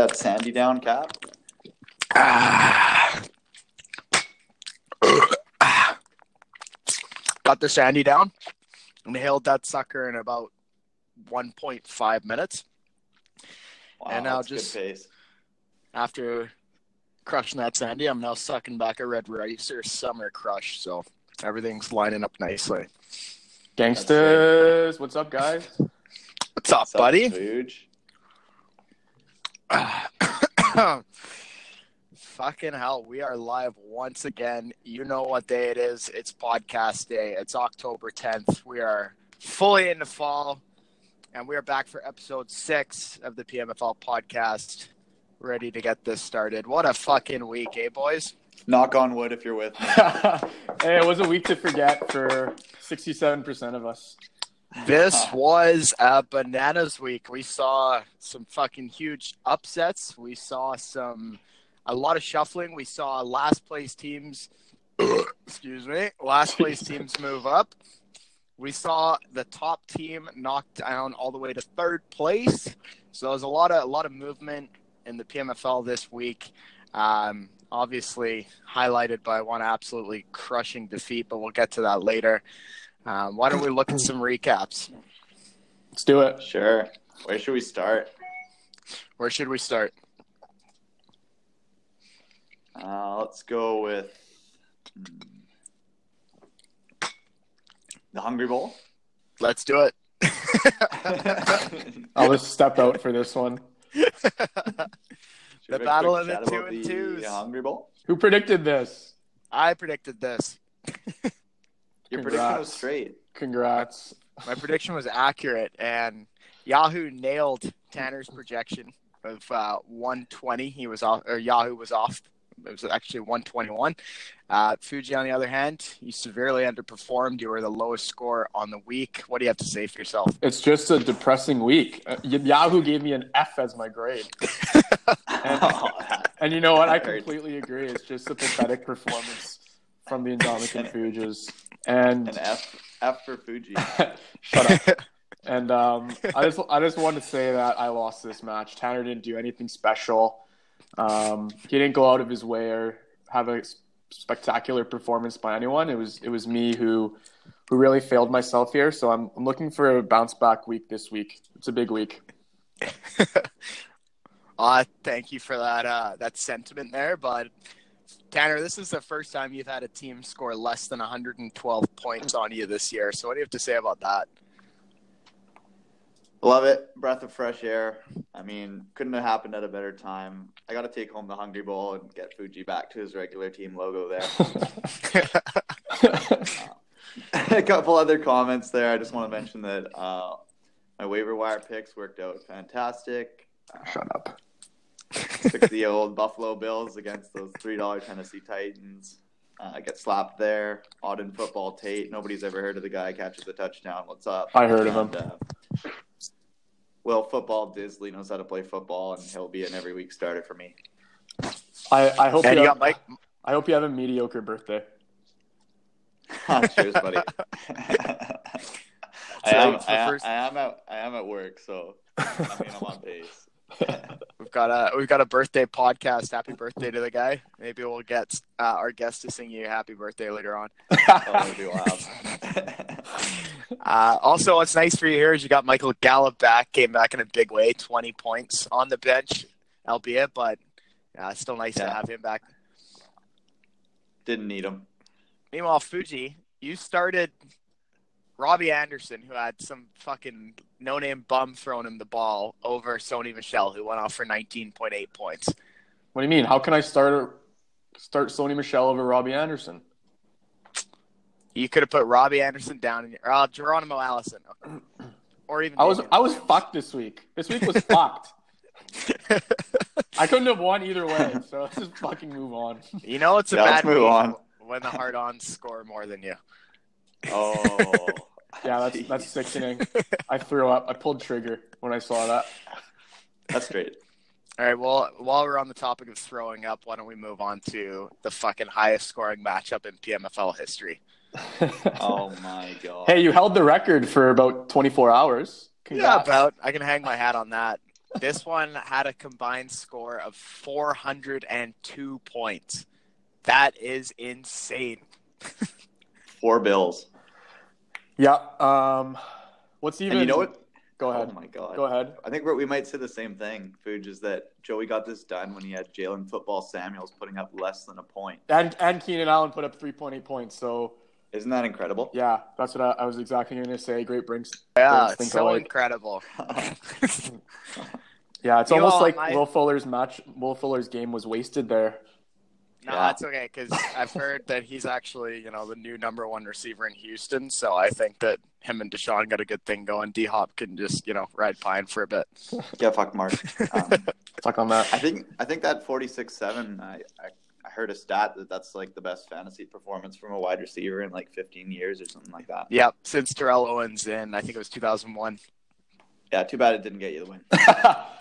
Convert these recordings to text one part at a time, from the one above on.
Get that sandy down, Cap. Ah. Got the sandy down. Inhaled that sucker in about 1.5 minutes. Wow, And now that's just- good. After crushing that sandy, I'm now sucking back a red racer summer crush. So everything's lining up nicely. Gangsters, what's up, guys? What's up, What's up, buddy? Fuge? Fucking hell, we are live once again. You know what day it is. It's podcast day. It's October 10th. We are fully into fall, and we are back for episode six of the PMFL podcast. Ready to get this started. What a fucking week, eh, boys? Knock on wood if you're with me. hey, it was a week to forget for 67% of us. This was a bananas week. We saw some fucking huge upsets. We saw some a lot of shuffling. We saw last place teams excuse me, last place teams move up. We saw the top team knocked down all the way to third place. So there was a lot of a lot of movement in the PMFL this week. Um, obviously highlighted by one absolutely crushing defeat, but we'll get to that later. Um, why don't we look at some recaps? Let's do it. Sure. Where should we start? Where should we start? Uh, let's go with hmm, the Hungry Bowl. Let's do it. I'll just step out for this one. The we have a battle of the two about and the. Hungry Bowl. Who predicted this? I predicted this. Your prediction was straight. Congrats. My prediction was accurate, and Yahoo nailed Tanner's projection of uh, 120. He was off, or Yahoo was off. It was actually 121. Uh, Fuji, on the other hand, you severely underperformed. You were the lowest score on the week. What do you have to say for yourself? It's just a depressing week. Uh, Yahoo gave me an F as my grade. And you know what? I completely agree. It's just a pathetic performance from the Indomitian Fuges. And An F, F for Fuji. shut up. And um, I just I just wanted to say that I lost this match. Tanner didn't do anything special. Um, he didn't go out of his way or have a spectacular performance by anyone. It was it was me who who really failed myself here. So I'm I'm looking for a bounce back week this week. It's a big week. Uh, thank you for that uh, that sentiment there. But Tanner, this is the first time you've had a team score less than 112 points on you this year. So what do you have to say about that? Love it. Breath of fresh air. I mean, couldn't have happened at a better time. I got to take home the Hungry Bowl and get Fuji back to his regular team logo there. a couple other comments there. I just want to mention that uh, my waiver wire picks worked out fantastic. Uh, Shut up. Took the old Buffalo Bills against those three dollar Tennessee Titans. Uh, I get slapped there. Auden football Tate. Nobody's ever heard of the guy catches a touchdown. What's up? I heard of him. And, uh, Will football Dissly knows how to play football, and he'll be an every week starter for me. I, I hope and you you have, got Mike. I hope you have a mediocre birthday. Cheers, buddy. I, am, it's I, am, I am at I am at work, so I mean I'm on pace. We've got a we've got a birthday podcast. Happy birthday to the guy. Maybe we'll get uh, our guest to sing you a happy birthday later on. That would be wild. Uh, also, what's nice for you here is you got Michael Gallup back. Came back in a big way. 20 points on the bench, albeit, but uh, still nice to have him back. Didn't need him. Meanwhile, Fuji, you started Robbie Anderson, who had some fucking no name bum throwing him the ball over Sony Michel, who went off for 19.8 points. What do you mean? How can I start start Sony Michel over Robbie Anderson? You could have put Robbie Anderson down in your, uh, Geronimo Allison, or even I was Damien I was Williams. fucked this week. This week was fucked. I couldn't have won either way, so let's just fucking move on. You know it's a Yeah, let's bad move on. when the hard-ons score more than you. Oh, Yeah, that's that's sickening. I threw up. I pulled trigger when I saw that. That's great. All right. Well, while we're on the topic of throwing up, why don't we move on to the fucking highest scoring matchup in PMFL history? Oh my god. hey, you held the record for about 24 hours. Yeah, about. I can hang my hat on that. This one had a combined score of 402 points. That is insane. Four Bills. Yeah. Um, what's even? And you know what? Go ahead. Oh my god. Go ahead. I think we're, might say the same thing, Fuge, is that Joey got this done when he had Jaylen Football Samuels putting up less than a point. And and Keenan Allen put up 3.8 points. So Isn't that incredible? yeah, that's what I, I was exactly going to say. Great brings. Yeah, Things think so alike. incredible. Yeah, it's You almost all, like my- Will Fuller's match. Will Fuller's game was wasted there. No, Yeah. that's okay because I've heard that he's actually, you know, the new number one receiver in Houston. So I think that him and Deshaun got a good thing going. D Hop can just, you know, ride pine for a bit. yeah, fuck Mark. Um, Talk on that. I think I think that forty six seven. I, I I heard a stat that that's like the best fantasy performance from a wide receiver in like fifteen years or something like that. Yep, since Terrell Owens in, I think it was 2001. Yeah, too bad it didn't get you the win.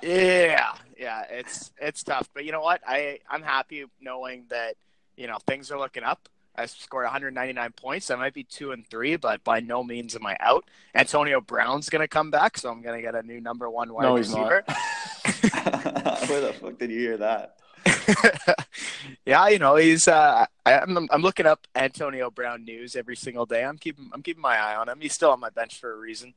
Yeah, yeah, it's it's tough, but you know what? I I'm happy knowing that you know things are looking up. I scored 199 points. I might be two and three, but by no means am I out. Antonio Brown's gonna come back, so I'm gonna get a new number one wide No, he's not. receiver. Where the fuck did you hear that? yeah, you know he's. Uh, I, I'm I'm looking up Antonio Brown news every single day. I'm keeping I'm keeping my eye on him. He's still on my bench for a reason.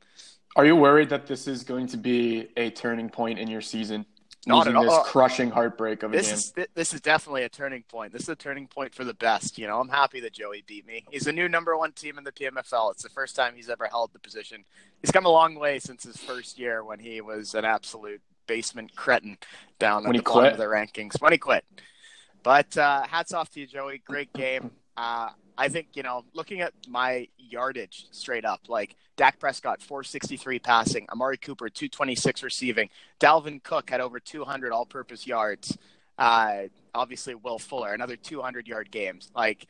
Are you worried that this is going to be a turning point in your season? Not at this all. crushing heartbreak of a This game. is this is definitely a turning point. This is a turning point for the best. You know, I'm happy that Joey beat me. He's the new number one team in the PMFL. It's the first time he's ever held the position. He's come a long way since his first year when he was an absolute basement cretin down When at he the bottom quit? of the rankings. When he quit. But uh, hats off to you, Joey. Great game. Uh, I think you know, looking at my yardage straight up, like Dak Prescott 463 passing, Amari Cooper 226 receiving, Dalvin Cook had over 200 all-purpose yards. Uh, obviously, Will Fuller another 200 yard games. Like,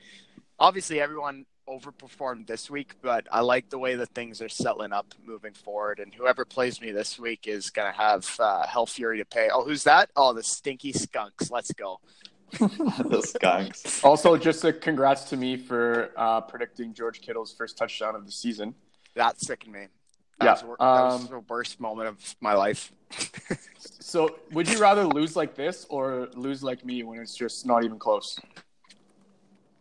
obviously, everyone overperformed this week, but I like the way that things are settling up moving forward. And whoever plays me this week is gonna have uh, Hell Fury to pay. Oh, who's that? Oh, the Stinky Skunks. Let's go. the skunks. Also, just a congrats to me for uh, predicting George Kittle's first touchdown of the season. That sickened me. That, Yeah, was, wor- that was um, the worst moment of my life. So, would you rather lose like this or lose like me when it's just not even close?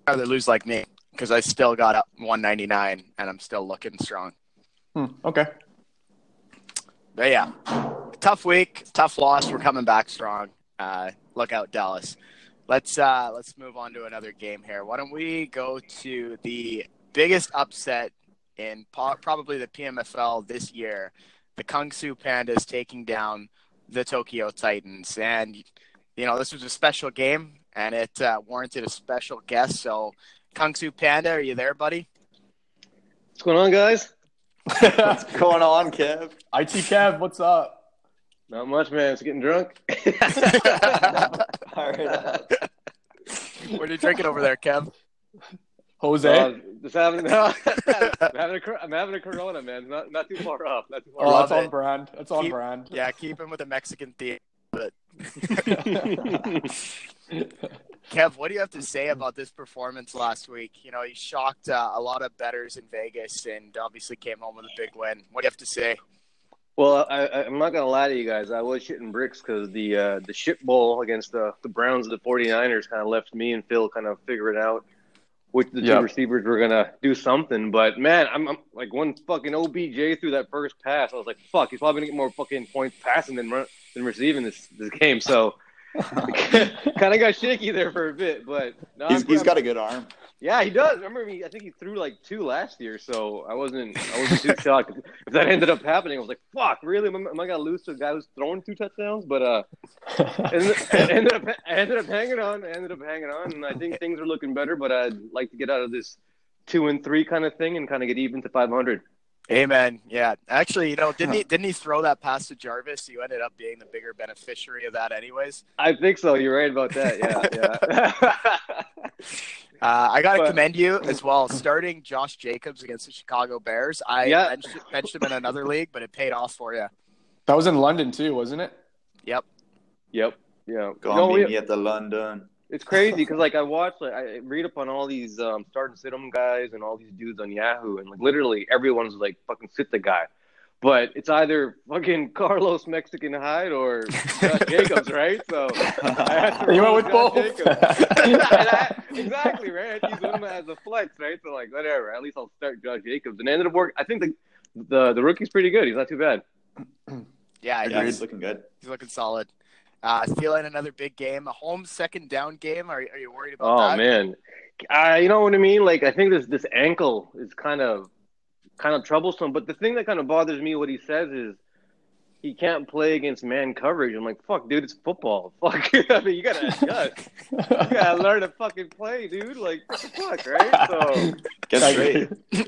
I'd rather lose like me because I still got up 199 and I'm still looking strong. Hmm, okay. But yeah, tough week, tough loss. We're coming back strong. Uh, look out, Dallas. Let's uh, let's move on to another game here. Why don't we go to the biggest upset in po- probably the PMFL this year? The Kung Su Pandas taking down the Tokyo Titans, and you know this was a special game, and it uh, warranted a special guest. So, Kung Su Panda, are you there, buddy? What's going on, guys? What's going on, Kev? IT Kev, what's up? Not much, man. Just getting drunk. All right. what are you drinking over there, Kev? Jose? Uh, just having, no, I'm having a, cor- I'm having a Corona, man. Not not too far off. Not too far oh, love that's on brand. That's on Keep- brand. Yeah, keep him with a Mexican theme. But. Kev, what do you have to say about this performance last week? You know, you shocked uh, a lot of betters in Vegas, and obviously came home with a big win. What do you have to say? Well, I, I, I'm not gonna lie to you guys. I was shitting bricks because the uh, the shit bowl against the the Browns and the 49ers kind of left me and Phil kind of figuring out which the Yeah. two receivers were gonna do something. But man, I'm, I'm like one fucking OBJ through that first pass. I was like, fuck, he's probably gonna get more fucking points passing than run, than receiving this this game. So. kind of got shaky there for a bit, but no, He's, I'm- got a good arm. Yeah, he does. Remember, he, I think he threw like two last year, so I wasn't I wasn't too shocked. If that ended up happening, I was like, "Fuck, really? Am I, am I gonna lose to a guy who's throwing two touchdowns?" But uh, ended, ended up I ended up hanging on. I ended up hanging on, and I think things are looking better. But I'd like to get out of this two and three kind of thing and kind of get even to five hundred. Amen. Yeah, actually, you know, didn't he didn't he throw that pass to Jarvis? You ended up being the bigger beneficiary of that, anyways. I think so. You're right about that. Yeah, yeah. Uh, I got to commend you as well. Starting Josh Jacobs against the Chicago Bears, I Yeah. benched, benched him in another league, but it paid off for you. that was in London too, wasn't it? Yep. yep. Yeah. Go No, on, we- meet me at the London. It's crazy because like I watch, like I read up on all these um, start and sit 'em guys and all these dudes on Yahoo, and like literally everyone's like fucking sit the guy. But it's either fucking Carlos Mexican Hyde or Josh Jacobs, right? So I You went with Josh both. Jacobs. And I- exactly, right? I use him as a flex, right? So like, whatever. At least I'll start Josh Jacobs. And it ended up working. I think the the the rookie's pretty good. He's not too bad. Yeah, Yeah, he's, he's looking good. he's looking solid. Uh, Thielen, another big game. A home second down game. Are, are you worried about that? Oh that? man, uh, you know what I mean? Like I think this this ankle is kind of kind of troublesome. But the thing that kind of bothers me, what he says is he can't play against man coverage. I'm like, fuck, dude, it's football. Fuck, I mean, you gotta adjust. You gotta learn to fucking play, dude. Like, fuck, right? So, Get I agree.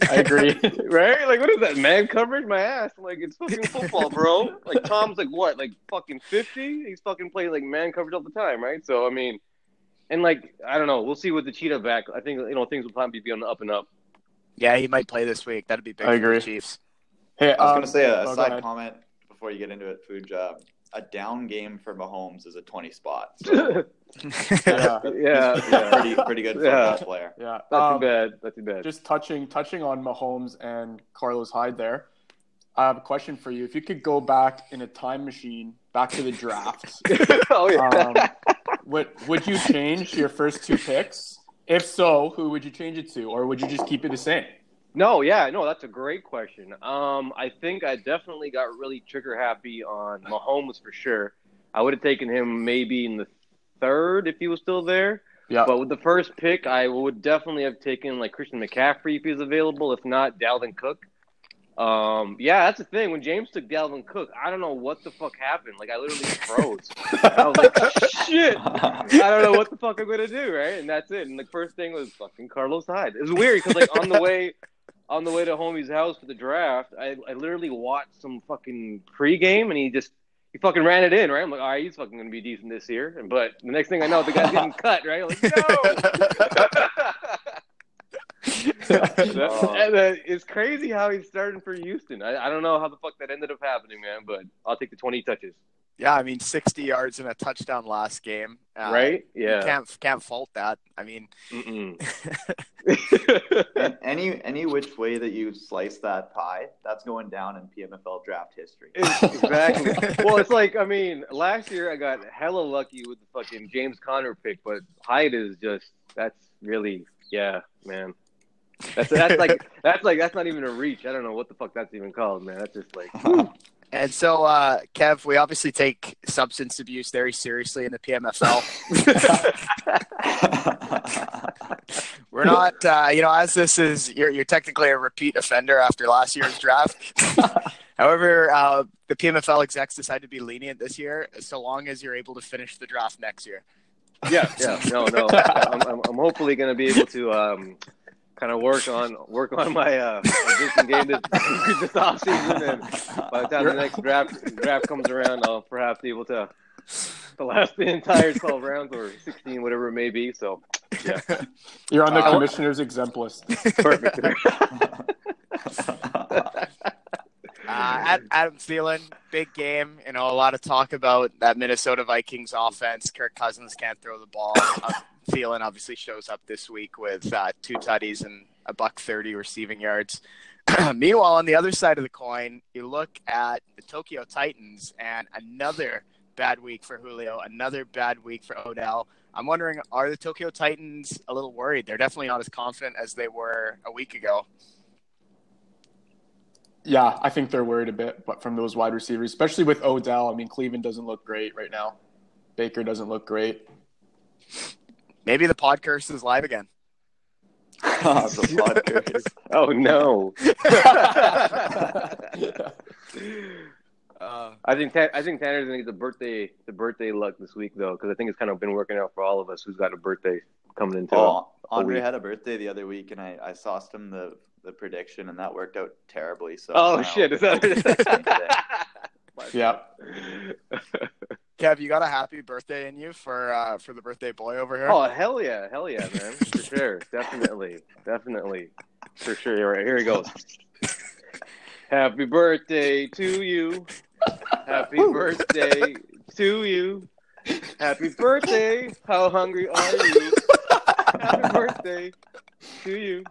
I agree. right? Like, what is that? Man coverage? My ass. Like, it's fucking football, bro. Like, Tom's like what? Like fucking fifty? He's fucking playing like man coverage all the time, right? So, I mean, and like, I don't know. We'll see with the cheetah back. I think you know things will probably be on the up and up. Yeah, he might play this week. That'd be big I for agree. the Chiefs. Hey, I was um, gonna say a, oh, a go side ahead. comment before you get into it, food job. A down game for Mahomes is a twenty spot. So Yeah, yeah, yeah. pretty pretty good football Yeah. player. yeah. Not Um, too bad. Not too bad. Just touching touching on Mahomes and Carlos Hyde there. I have a question for you. If you could go back in a time machine, back to the draft, oh yeah. um, would would you change your first two picks? If so, who would you change it to, or would you just keep it the same? No, yeah, no, that's a great question. Um, I think I definitely got really trigger happy on Mahomes for sure. I would have taken him maybe in the third if he was still there. Yeah, But with the first pick, I would definitely have taken like Christian McCaffrey if he was available. If not, Dalvin Cook. Um, yeah, that's the thing. When James took Dalvin Cook, I don't know what the fuck happened. Like I literally froze. I was like, shit. I don't know what the fuck I'm gonna do, right? And that's it. And the first thing was fucking Carlos Hyde. It was weird because like on the way, on the way to homie's house for the draft, I, I literally watched some fucking pregame, and he just he fucking ran it in, right? I'm like, all right, he's fucking gonna be decent this year. And but the next thing I know, the guy's getting cut, right? I'm like, no. And, uh, it's crazy how he's starting for Houston. I, I don't know how the fuck that ended up happening, man, but I'll take the 20 touches. Yeah, I mean, 60 yards and a touchdown last game. Uh, right? Yeah. can't can't fault that. I mean, any any which way that you slice that pie, that's going down in PMFL draft history. exactly. well, it's like I mean, last year I got hella lucky with the fucking James Conner pick, but Hyde is just that's really yeah, man. That's that's like that's like that's not even a reach. I don't know what the fuck that's even called, man. That's just like and so uh, Kev, we obviously take substance abuse very seriously in the PMFL. We're not, uh, you know, as this is you're you're technically a repeat offender after last year's draft. However, uh, the PMFL execs decided to be lenient this year, so long as you're able to finish the draft next year. yeah, yeah. No, no. I'm I'm, I'm hopefully gonna be able to um kind of work on work on my uh game this this offseason and by the time the next draft draft comes around I'll perhaps be able to to last the entire twelve rounds or sixteen, whatever it may be. So yeah. You're on the Uh, commissioner's exempt list. Perfect. Uh, Adam Thielen, big game. You know, a lot of talk about that Minnesota Vikings offense. Kirk Cousins can't throw the ball. Uh, Thielen obviously shows up this week with uh, two tutties and a buck thirty receiving yards. Meanwhile, on the other side of the coin, you look at the Tokyo Titans and another bad week for Julio, another bad week for Odell. I'm wondering, are the Tokyo Titans a little worried? They're definitely not as confident as they were a week ago. Yeah, I think they're worried a bit, but from those wide receivers, especially with Odell. I mean, Cleveland doesn't look great right now. Baker doesn't look great. Maybe the pod curse is live again. the podcast. oh no. Uh, I think Tan- I think Tanner's gonna get the birthday the birthday luck this week though, because I think it's kind of been working out for all of us who's got a birthday coming into it. Oh, Andre week. had a birthday the other week, and I, I sauced him the, the prediction, and that worked out terribly. So Oh now- shit! Is that Yeah. Kev, you got a happy birthday in you for uh, for the birthday boy over here. Oh hell yeah, hell yeah, man, for sure, definitely, definitely, for sure. All right, here he goes. Happy birthday to you. Happy birthday to you. Happy birthday. How hungry are you? Happy birthday to you.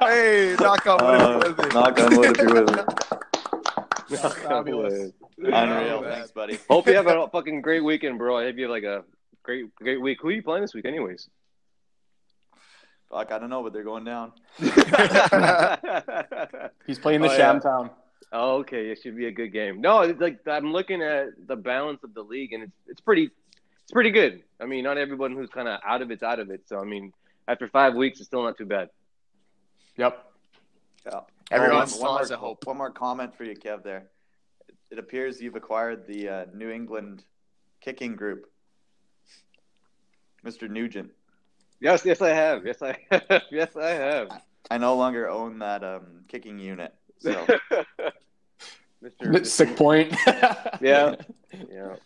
hey, knock on wood. Uh, if you're with me. knock on wood if you're with me. That's fabulous. Unreal. Thanks, buddy. Hope you have a fucking great weekend, bro. I hope you have like a great great week. Who are you playing this week, anyways? Fuck, I don't know, but they're going down. He's playing the Oh, yeah. Shamtown. Oh, okay, it should be a good game. No, it's like I'm looking at the balance of the league, and it's it's pretty it's pretty good. I mean, not everyone who's kind of out of it's out of it. So I mean, after five weeks, it's still not too bad. Yep. Yeah. Everyone Oh, still one, has more, a hope. One more comment for you, Kev. There, it appears you've acquired the uh, New England kicking group, Mr. Nugent. Yes, yes, I have. Yes, I have. yes, I have. I no longer own that um, kicking unit, so Mr. Sick point. Yeah. Yeah.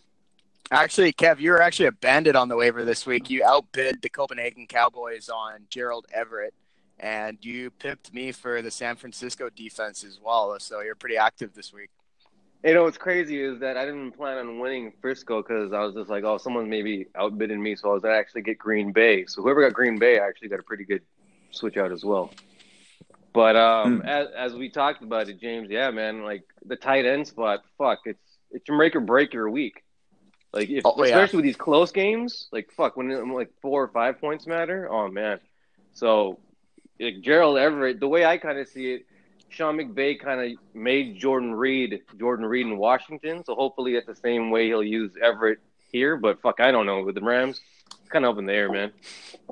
Actually, Kev, you were actually a bandit on the waiver this week. You outbid the Copenhagen Cowboys on Gerald Everett, and you pipped me for the San Francisco defense as well. So you're pretty active this week. You know what's crazy is that I didn't plan on winning Frisco because I was just like, oh, someone maybe outbidding me, so I was gonna actually get Green Bay. So whoever got Green Bay I actually got a pretty good switch out as well. But um, Hmm. as as we talked about it, James, yeah, man, like the tight end spot, fuck, it's it's your make or break your week. Like if, Oh, yeah. especially with these close games, like fuck, when it- like four or five points matter, oh man. So like Gerald Everett, the way I kind of see it, Sean McVay kind of made Jordan Reed Jordan Reed in Washington. So hopefully it's the same way he'll use Everett here. But fuck, I don't know with the Rams. It's kind of up in the air, man.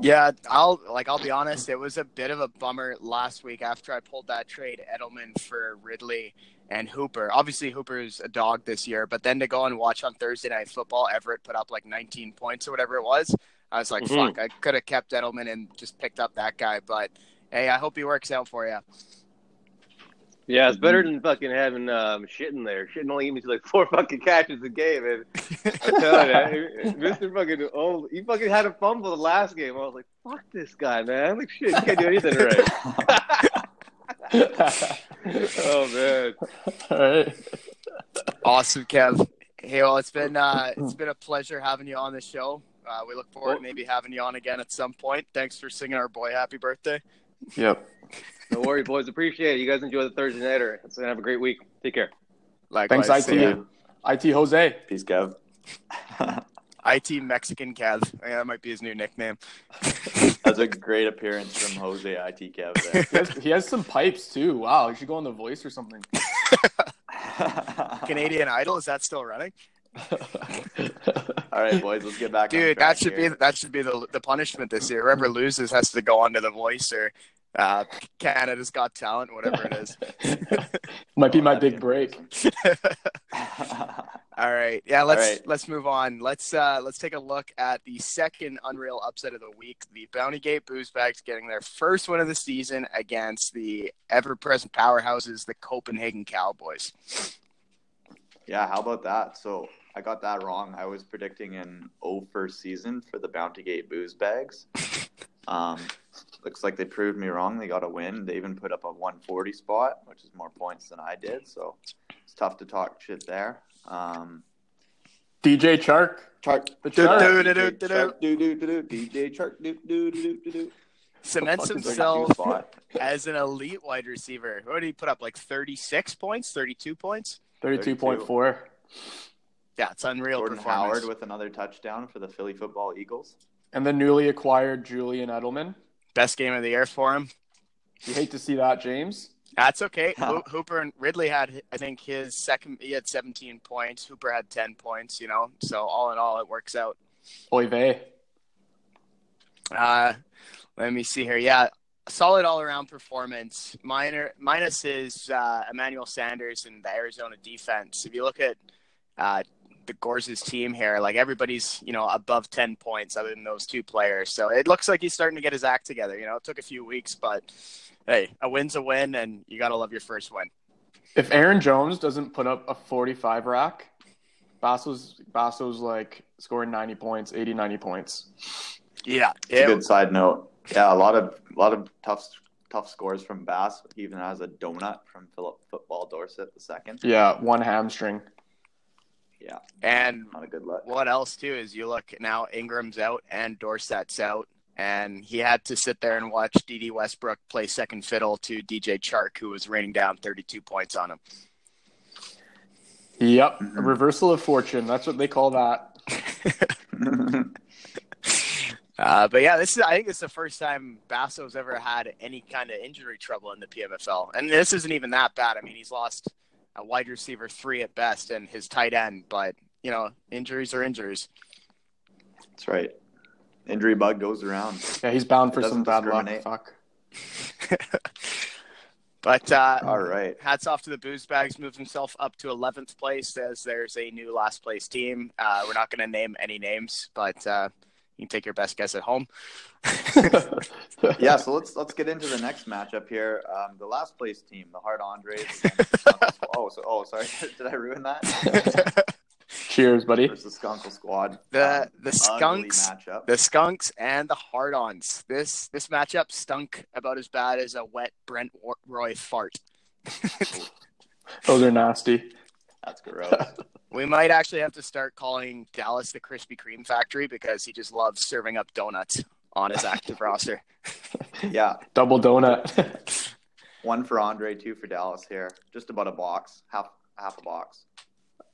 Yeah, I'll like I'll be honest. It was a bit of a bummer last week after I pulled that trade Edelman for Ridley and Hooper. Obviously, Hooper's a dog this year, but then to go and watch on Thursday Night Football, Everett put up like 19 points or whatever it was. I was like, Mhm. fuck, I could have kept Edelman and just picked up that guy. But hey, I hope he works out for you. Yeah, it's better than fucking having um, shit in there. Shit only gives me like four fucking catches a game, and I'm telling you, Mr. Fucking old, he fucking had a fumble the last game. I was like, fuck this guy, man. Like shit, he can't do anything right. oh man. All right. Awesome, Kev. Hey, well, it's been uh, it's been a pleasure having you on the show. Uh, we look forward to maybe having you on again at some point. Thanks for singing our boy happy birthday. Yep. No worry, boys. Appreciate it. You guys enjoy the Thursday nighter. So have a great week. Take care. Likewise, Thanks, see. IT. IT Jose. Peace, Kev. IT Mexican Kev. Yeah, that might be his new nickname. That's a great appearance from Jose IT Kev. He has, he has some pipes too. Wow, you should go on the voice or something. Canadian Idol is that still running? All right, boys, let's get back. on Dude, track that should here. be that should be the the punishment this year. Whoever loses has to go on to the Voice or uh, Canada's Got Talent, whatever it is. Might be my Oh, big break. All right, yeah. Let's right. let's move on. Let's uh, let's take a look at the second unreal upset of the week. The Bounty Gate Booze Bags getting their first win of the season against the ever-present powerhouses, the Copenhagen Cowboys. Yeah, how about that? So I got that wrong. I was predicting an O first season for the Bounty Gate booze bags. Um, looks like they proved me wrong. They got a win. They even put up a 140 spot, which is more points than I did. So it's tough to talk shit there. Um, DJ Chark. Chark, The Chark. DJ Chark, do, do, do, do, do. Cements Fuck is their himself as an elite wide receiver. What did he put up? Like 36 points, 32 points? 32.4. Yeah, it's unreal Jordan. Howard with another touchdown for the Philly Football Eagles. And the newly acquired Julian Edelman. Best game of the year for him. You hate to see that, James. That's okay. Ho- Hooper and Ridley had, I think, his second. He had 17 points. Hooper had 10 points. You know, so all in all, it works out. Oy vey. Uh, let me see here. Yeah, solid all around performance. Minor minus is uh, Emmanuel Sanders and the Arizona defense. If you look at uh, the Gores' team here, like everybody's you know above 10 points other than those two players. So it looks like he's starting to get his act together. You know, it took a few weeks, but hey, a win's a win, and you got to love your first win. If Aaron Jones doesn't put up a 45 rack, Basso's Basso's like scoring 90 points, 80, 90 points. Yeah, It's a good side note. Yeah, a lot of a lot of tough tough scores from Bass. He even has a donut from Phillip Football Dorsett the second. Yeah, one hamstring. Yeah, and not a good look. what else too is you look now Ingram's out and Dorsett's out, and he had to sit there and watch Dede Westbrook play second fiddle to DJ Chark, who was raining down 32 points on him. Yep, a reversal of fortune. That's what they call that. Uh, but yeah, this is I think it's the first time Basso's ever had any kind of injury trouble in the PMFL, and this isn't even that bad. I mean, he's lost a wide receiver three at best and his tight end, but you know, injuries are injuries. That's right. Injury bug goes around. Yeah, he's bound for some bad luck. discriminate. Fuck. But uh, All right. hats off to the Booze Bags, moved himself up to 11th place as there's a new last place team. Uh, we're not going to name any names, but uh, you can take your best guess at home. Yeah, so let's let's get into the next matchup here. Um, the last place team, the Hard Andres. against the Skunkle Squad. oh, so oh, sorry, did I ruin that? Cheers, buddy. Versus Skunkle Squad. The- Um, the ugly Skunks- matchup. the Skunks and the Hard-Ons. This this matchup stunk about as bad as a wet Brent Roy fart. Those are nasty. That's gross. We might actually have to start calling Dallas the Krispy Kreme factory because he just loves serving up donuts on his active roster. yeah, Double donut. one for Andre, two for Dallas here. Just about a box, half half a box.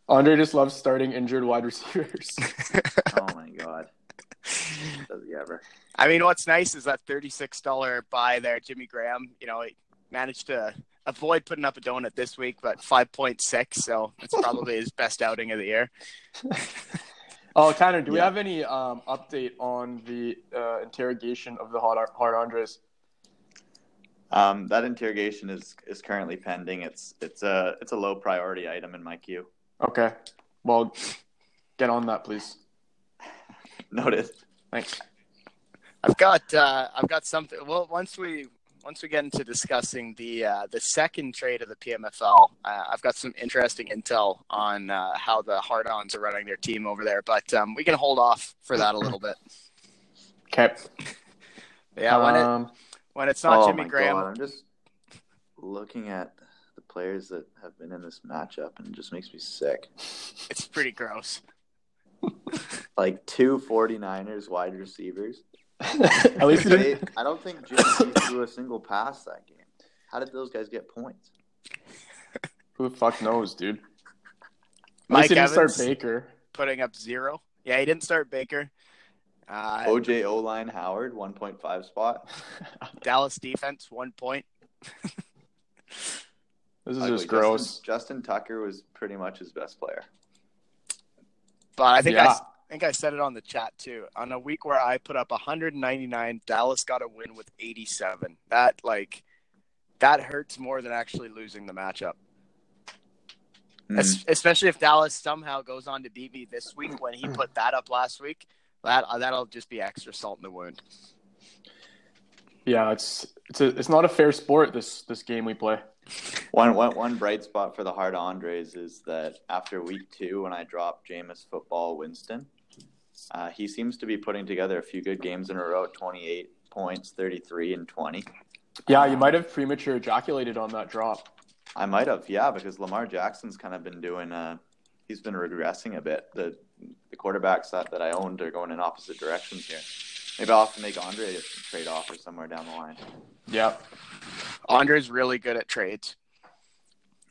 Andre just loves starting injured wide receivers. Oh my god. Does he ever? I mean, what's nice is that thirty-six dollar buy there, Jimmy Graham. You know, he managed to avoid putting up a donut this week, but five point six, so it's probably his best outing of the year. Oh, Tanner, do we have any um, update on the uh, interrogation of the hard, hard Andres? Um, that interrogation is is currently pending. It's it's a it's a low priority item in my queue. Okay. Well, get on that, please. Noted. Thanks. I've got uh, I've got something. Well, once we once we get into discussing the uh, the second trade of the PMFL, uh, I've got some interesting intel on uh, how the Hard-Ons are running their team over there. But um, we can hold off for that a little bit. Okay. Yeah, when it um, when it's not oh Jimmy my Graham, God, I'm just looking at the players that have been in this matchup, and it just makes me sick. it's pretty gross. Like two 49ers wide receivers. At least They. I don't think Jimmy threw a single pass that game. How did those guys get points? Who the fuck knows, dude? At Mike least he didn't Evans start Baker. putting up zero. Yeah, he didn't start Baker. Uh, OJ O line Howard, 1.5 spot. Dallas defense one point. This is Ugly. just gross. Justin, Justin Tucker was pretty much his best player. But I think Yeah. I think I said it on the chat too. On a week where I put up 199, Dallas got a win with 87. That like that hurts more than actually losing the matchup. Hmm. Es- especially if Dallas somehow goes on to beat me this week when he put that up last week. That uh, that'll just be extra salt in the wound. Yeah, it's it's a, it's not a fair sport. This this game we play. One, one, one bright spot for the hard Andres is that after week two, when I dropped Jameis Football Winston, uh, he seems to be putting together a few good games in a row 28 points, 33, and 20. Yeah, you might have premature ejaculated on that drop. I might have, yeah, because Lamar Jackson's kind of been doing, uh, he's been regressing a bit. The the quarterbacks that, that I owned are going in opposite directions here. Maybe I'll have to make Andre a trade offer somewhere down the line. Yeah. Andre's really good at trades.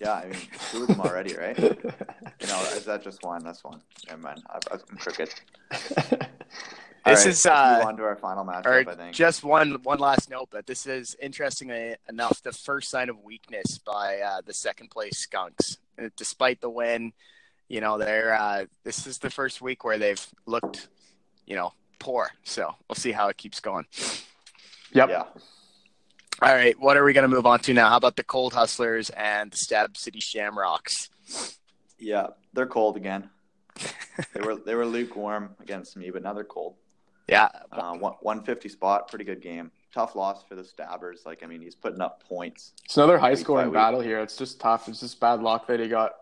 Yeah, I mean, two of them already, right? You know, is that just one? That's one. Never mind. I, I'm crooked. This right, is, uh, move on to our final matchup. Or I think. just one one last note, but this is interestingly enough the first sign of weakness by uh, the second place Skunks. Uh, Despite the win, you know they're uh, this is the first week where they've looked, you know, poor. So we'll see how it keeps going. Yep. Yeah. All right, what are we going to move on to now? How about the Cold Hustlers and the Stab City Shamrocks? Yeah, they're cold again. they were they were lukewarm against me, but now they're cold. Yeah, Uh, one, 150 spot, pretty good game. Tough loss for the Stabbers. Like I mean, he's putting up points. It's another high scoring battle here. It's just tough. It's just bad luck that he got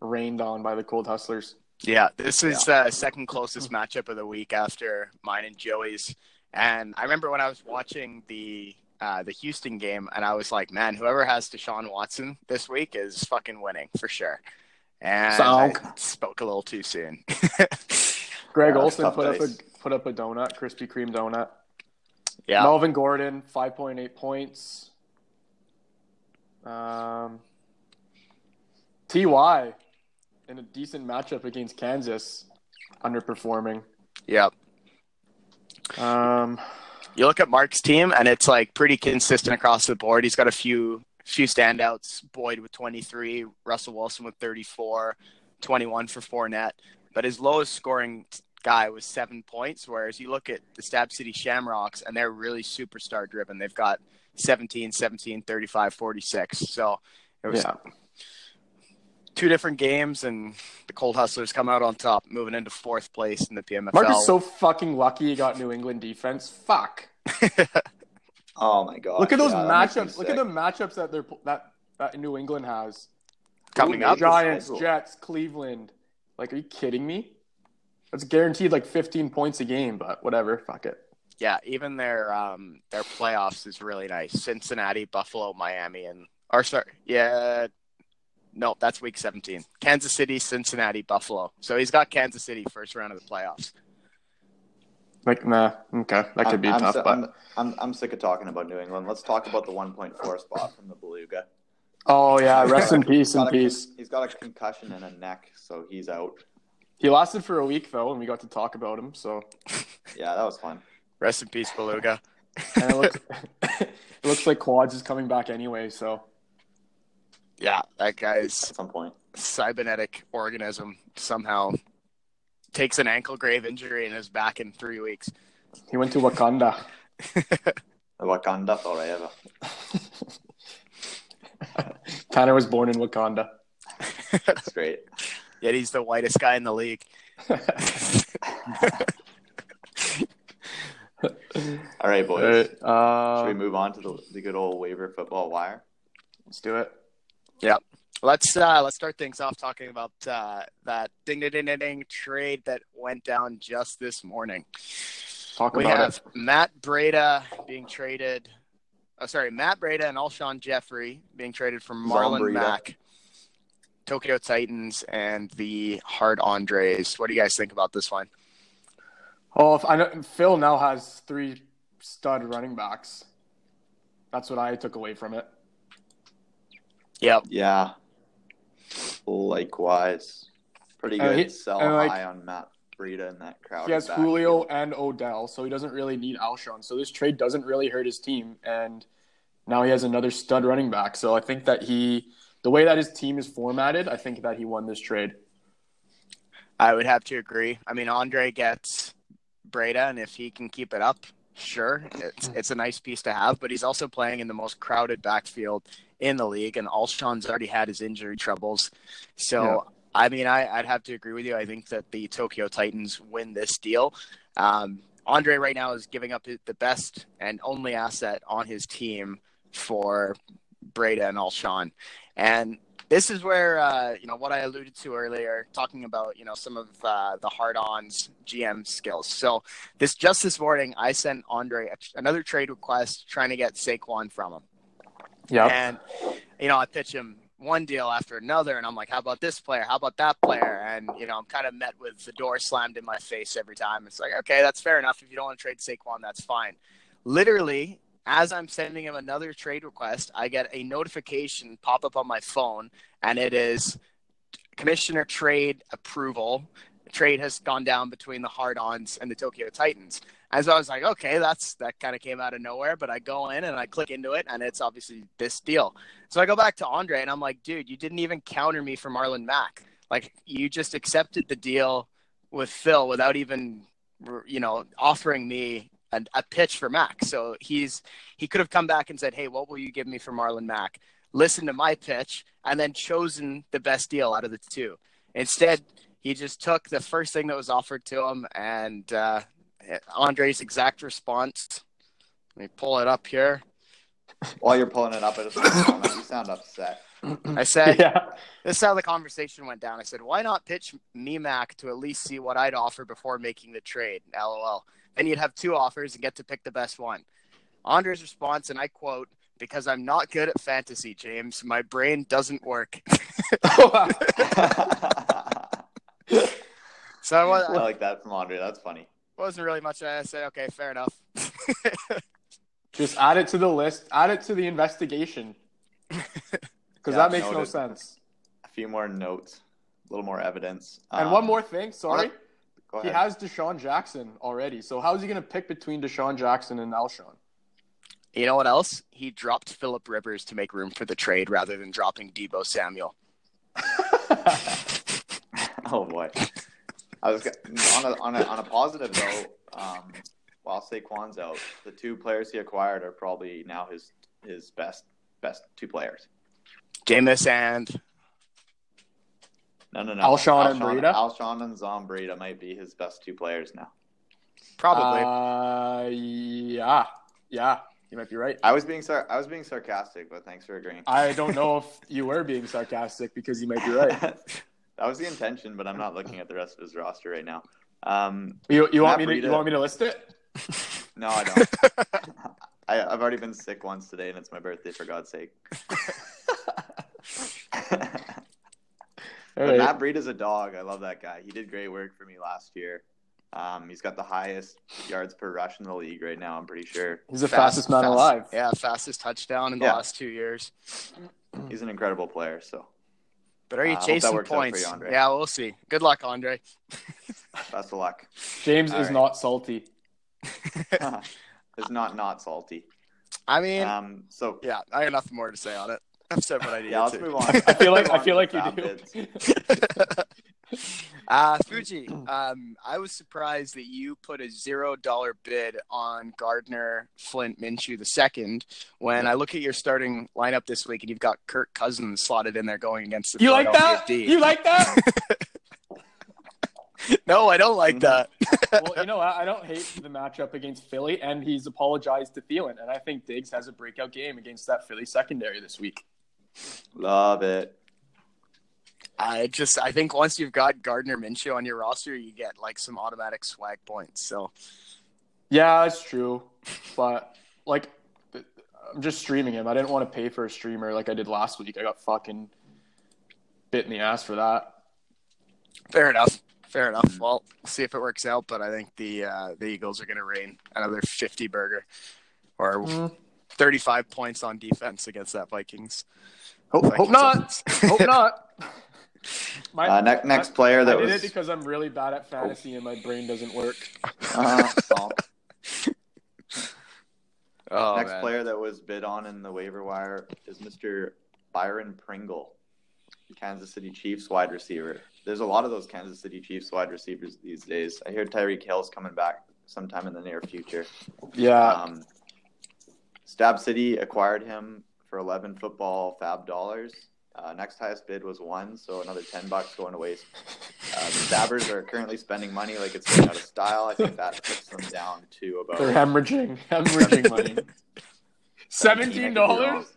rained on by the Cold Hustlers. Yeah, this is uh, second closest matchup of the week after mine and Joey's. And I remember when I was watching the uh, the Houston game, and I was like, man, whoever has Deshaun Watson this week is fucking winning for sure. And. I spoke a little too soon. Greg Yeah, Olsen put up a put up a donut, Krispy Kreme donut. yeah, Melvin Gordon, five point eight points. Um, Ty in a decent matchup against Kansas, underperforming. Yep. Um, You look at Mark's team, and it's like pretty consistent across the board. He's got a few few standouts: Boyd with 23, Russell Wilson with 34, 21 for Fournette. But his lowest scoring guy was seven points. Whereas you look at the Stab City Shamrocks, and they're really superstar driven. They've got 17, 17, 35, 46. So it was yeah. two different games, and the Cold Hustlers come out on top, moving into fourth place in the PMFL. Mark is so fucking lucky he got New England defense. Fuck. Oh my god! Look at those yeah, that makes me matchups. Look at the matchups that they're that that New England has. coming Ooh, up. Giants. Jets, Cleveland. Like, are you kidding me? That's guaranteed like 15 points a game, but whatever. Fuck it. Yeah, even their um their playoffs is really nice. Cincinnati, Buffalo, Miami, and or sorry, yeah, no, that's week seventeen. Kansas City, Cincinnati, Buffalo. So he's got Kansas City first round of the playoffs. Like, nah. Okay, that could be I'm, tough, I'm, but I'm, I'm, I'm sick of talking about New England. Let's talk about the 1.4 spot from the Beluga. oh yeah, rest in peace, in got a- peace. He's got a concussion in a neck, so he's out. He lasted for a week though, and we got to talk about him. So, Yeah, that was fun. Rest in peace, Beluga. and it looks, it looks like Quads is coming back anyway. So, Yeah, that guy's At some point, cybernetic organism somehow takes an ankle grave injury and is back in three weeks. he went to Wakanda. Wakanda forever. Tanner was born in Wakanda. That's great. Yet he's the whitest guy in the league. All right, boys. Alright, uh, Should we move on to the, the good old waiver football wire? let's do it. Let's uh, let's start things off talking about uh, that ding ding ding ding ding trade that went down just this morning. Talk We about have it. Matt Breida being traded. Oh, sorry, Matt Breida and Alshon Jeffery being traded from Marlon Mack, Tokyo Titans, and the Hard Andres. What do you guys think about this one? Oh, if I know Phil now has three stud running backs. That's what I took away from it. Yep. Yeah. Likewise. Pretty Uh, good he- sell and, like- high on Matt Breida in that crowd. He has Julio and Odell, so he doesn't really need Alshon. So this trade doesn't really hurt his team, and now he has another stud running back. So I think that he, the way that his team is formatted, I think that he won this trade. I would have to agree. I mean, Andre gets Breida, and if he can keep it up, sure, it's it's a nice piece to have. But he's also playing in the most crowded backfield in the league, and Alshon's already had his injury troubles. So, Yeah. I mean, I, I'd have to agree with you. I think that the Tokyo Titans win this deal. Um, Andre right now is giving up the best and only asset on his team for Breida and Alshon, and this is where uh, you know what I alluded to earlier, talking about you know some of uh, the hard-ons GM skills. So this just this morning, I sent Andre a, another trade request trying to get Saquon from him, Yeah. and you know I pitch him one deal after another, and I'm like, how about this player? How about that player? And you know I'm kind of met with the door slammed in my face every time. It's like, okay, that's fair enough. If you don't want to trade Saquon, that's fine. Literally, as I'm sending him another trade request, I get a notification pop up on my phone, and it is commissioner trade approval. Trade has gone down between the hard-ons and the Tokyo Titans. As I was like, okay, that's that kind of came out of nowhere, but I go in and I click into it, and it's obviously this deal. So I go back to Andre, and I'm like, dude, you didn't even counter me for Marlon Mack. Like you just accepted the deal with Phil without even, you know, offering me a, a pitch for Mack. So he's he could have come back and said, "Hey, what will you give me for Marlon Mack?" Listen to my pitch and then chosen the best deal out of the two. Instead, he just took the first thing that was offered to him, and uh, Andre's exact response. Let me pull it up here. While you're pulling it up, I just want to comment, you sound upset. I said, yeah. This is how the conversation went down. I said, why not pitch me Mack to at least see what I'd offer before making the trade? LOL. Then you'd have two offers and get to pick the best one. Andre's response, and I quote, because I'm not good at fantasy, James. My brain doesn't work. so I, was, I like that from Andre. That's funny. Wasn't really much. I said, okay, fair enough. Just add it to the list. Add it to the investigation. Because Yeah, that makes no sense. A few more notes. A little more evidence. And Um, one more thing, sorry. He has DeSean Jackson already. So how's he going to pick between DeSean Jackson and Alshon? You know what else? He dropped Philip Rivers to make room for the trade rather than dropping Deebo Samuel. Oh boy. I was on a on a on a positive though. Um, while Saquon's out, the two players he acquired are probably now his his best best two players. Jameis and No, no, no. Alshon and Breida? Alshon and Zombrita might be his best two players now. probably. Uh, yeah. Yeah. You might be right. I was being sar- I was being sarcastic, but thanks for agreeing. I don't know if you were being sarcastic because you might be right. that was the intention, but I'm not looking at the rest of his roster right now. Um, You, you want me Matt to you want me to list it? no, I don't. I, I've already been sick once today, and it's my birthday. For God's sake. All But right. Matt Breed is a dog. I love that guy. He did great work for me last year. Um, he's got the highest yards per rush in the league right now. I'm pretty sure He's the Fast- fastest man fast- alive. Yeah, fastest touchdown in the Yeah. last two years. he's an incredible player. So But are you Uh, I hope that chasing works out for points? you, Andre. yeah, we'll see. Good luck, Andre. best of luck. James All is right. not salty. it's not not salty. I mean, Um, so yeah, I got nothing more to say on it. I've said what I needed yeah, let's to. move on. I feel like I feel like you do. Bids. Uh, Fuji, um, I was surprised that you put a zero dollar bid on Gardner Flint Minshew the second. When I look at your starting lineup this week, and you've got Kirk Cousins slotted in there going against the You like that? D. You like that? no, I don't like that. well, you know what? I don't hate the matchup against Philly, and he's apologized to Thielen, and I think Diggs has a breakout game against that Philly secondary this week. Love it. I just, I think once you've got Gardner Minshew on your roster, you get like some automatic swag points. So Yeah, it's true, but like, I'm just streaming him. I didn't want to pay for a streamer like I did last week. I got fucking bit in the ass for that. fair enough. Fair enough. Well, see if it works out, but I think the uh, the Eagles are going to rain another fifty burger or Mm. 35 points on defense against that Vikings. Hope, hope not. hope not. My, Uh, ne- next player I that did was it because I'm really bad at fantasy and my brain doesn't work. uh, oh, Oh, next man. player that was bid on in the waiver wire is Mr. Byron Pringle, Kansas City Chiefs wide receiver. There's a lot of those Kansas City Chiefs wide receivers these days. I hear Tyreek Hill's coming back sometime in the near future. Yeah, Um, Stab City acquired him for 11 football fab dollars. Uh, next highest bid was one, so another 10 bucks going to waste. Uh, the Stabbers are currently spending money like it's going out of style. I think that puts them down to about they're hemorrhaging, hemorrhaging money. 17. Seventeen I could be wrong. dollars.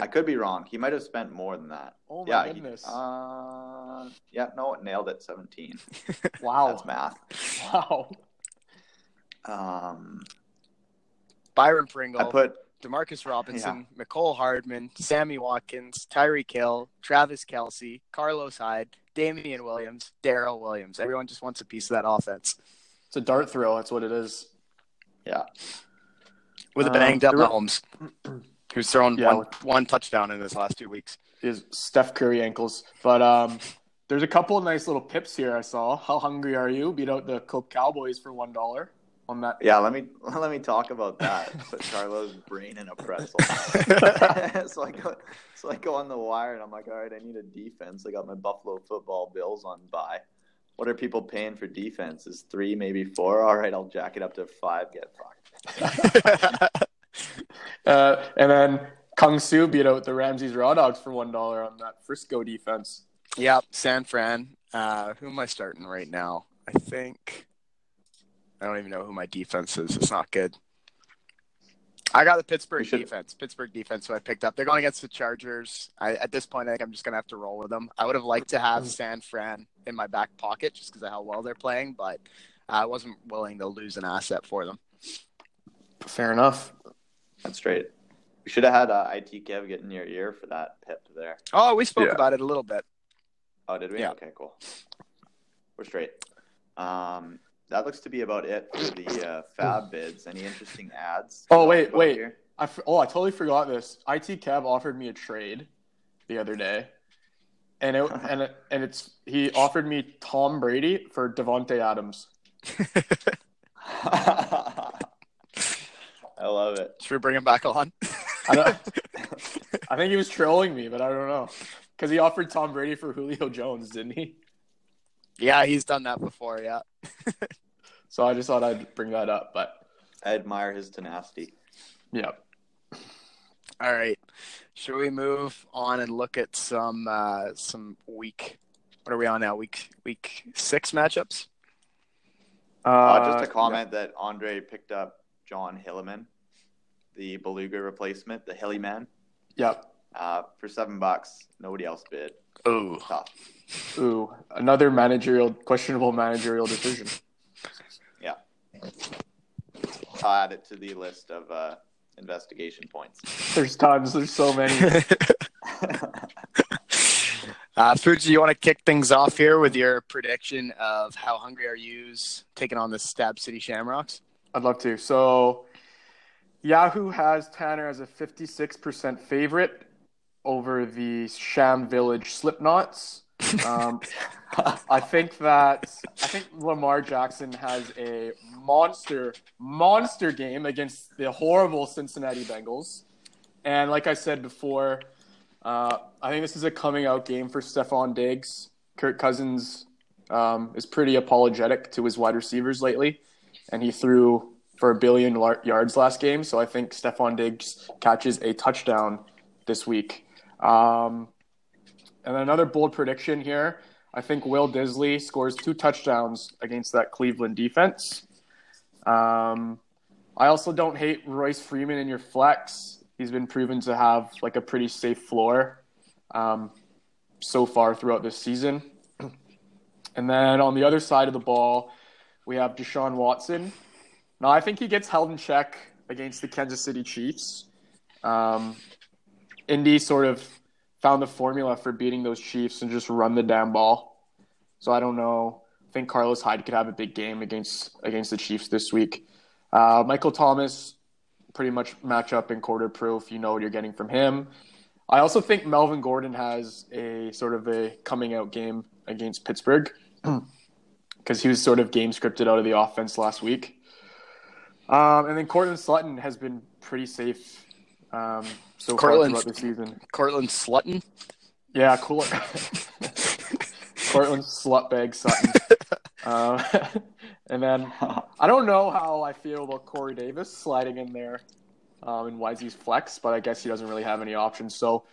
I could be wrong. He might have spent more than that. Oh my yeah, he- uh, yeah, no, it nailed it. 17. wow, That's math. wow. Um, Byron Pringle, I put Demarcus Robinson, Mecole Hardman, Sammy Watkins, Tyreek Hill, Travis Kelce, Carlos Hyde, Damien Williams, Darrel Williams. Everyone just wants a piece of that offense It's a dart throw. That's what it is. yeah. with a Um, banged up the Mahomes, who's thrown Yeah. one, one touchdown in his last two weeks. Is Steph Curry ankles? But um, there's a couple of nice little pips here. I saw. How hungry are you? Beat out the Coke Cowboys for one dollar on that. Yeah, let me let me talk about that. Put Carlo's brain in a pretzel. so I go so I go on the wire and I'm like, all right, I need a defense. I got my Buffalo football bills on buy. What are people paying for defense? Is three, maybe four? All right, I'll jack it up to five. Get fucked. Uh, and then Kung Su beat out the Ramses Raw Dogs for one dollar on that Frisco defense. Yep, San Fran. Uh, who am I starting right now? I think I don't even know who my defense is. It's not good. I got the Pittsburgh should- defense. Pittsburgh defense. Who I picked up. They're going against the Chargers. I, at this point, I think I'm just gonna have to roll with them. I would have liked to have San Fran in my back pocket just because of how well they're playing, but I wasn't willing to lose an asset for them. Fair enough. That's straight. We should have had uh, IT Kev get in your ear for that pip there. Oh, we spoke Yeah. about it a little bit. Oh, did we? Yeah. Okay, cool. We're straight. Um, that looks to be about it for the uh, fab bids. Any interesting ads? Oh, wait, wait. here? I f- oh, I totally forgot this. IT Kev offered me a trade the other day. and it and it, and it's he offered me Tom Brady for Davante Adams. I love it. Should we bring him back on? I, don't, I think he was trolling me, but I don't know because he offered Tom Brady for Julio Jones, didn't he? Yeah, he's done that before. Yeah. So I just thought I'd bring that up, but I admire his tenacity. yeah. All right. Should we move on and look at some uh, some week? What are we on now? Week week six matchups. Uh, Uh, just a comment that Andre picked up Jon Hilliman, the Beluga replacement, the Hilly man, Yep. uh, for seven bucks. Nobody else bid. Oh, Tough. Ooh, another managerial questionable managerial decision. Yeah. I'll add it to the list of uh, investigation points. There's tons. There's so many. uh, Fuji, you want to kick things off here with your prediction of how hungry are yous taking on the Stab City Shamrocks? I'd love to. So, Yahoo has Tanner as a 56% favorite over the Sham Village Slipknots. Um, I think that I think Lamar Jackson has a monster monster game against the horrible Cincinnati Bengals, and like I said before, uh, I think this is a coming out game for Stefon Diggs. Kirk Cousins um, is pretty apologetic to his wide receivers lately, and he threw for a billion yards last game. So I think Stefon Diggs catches a touchdown this week. Um, and then another bold prediction here. I think Will Dissly scores two touchdowns against that Cleveland defense. Um, I also don't hate Royce Freeman in your flex. He's been proven to have like a pretty safe floor um, so far throughout this season. And then on the other side of the ball, we have Deshaun Watson. Now, I think he gets held in check against the Kansas City Chiefs. Um, Indy sort of found the formula for beating those Chiefs and just run the damn ball. So I don't know. I think Carlos Hyde could have a big game against against the Chiefs this week. Uh, Michael Thomas, pretty much match up in quarter proof. You know what you're getting from him. I also think Melvin Gordon has a sort of a coming out game against Pittsburgh because he was sort of game scripted out of the offense last week. Um, and then Courtland Sutton has been pretty safe um, so Courtland's- far throughout the season. Courtland Slutton. Yeah, cool. Courtland slutbag Sutton. um, and then I don't know how I feel about Corey Davis sliding in there um, in Wisey's flex, but I guess he doesn't really have any options. So,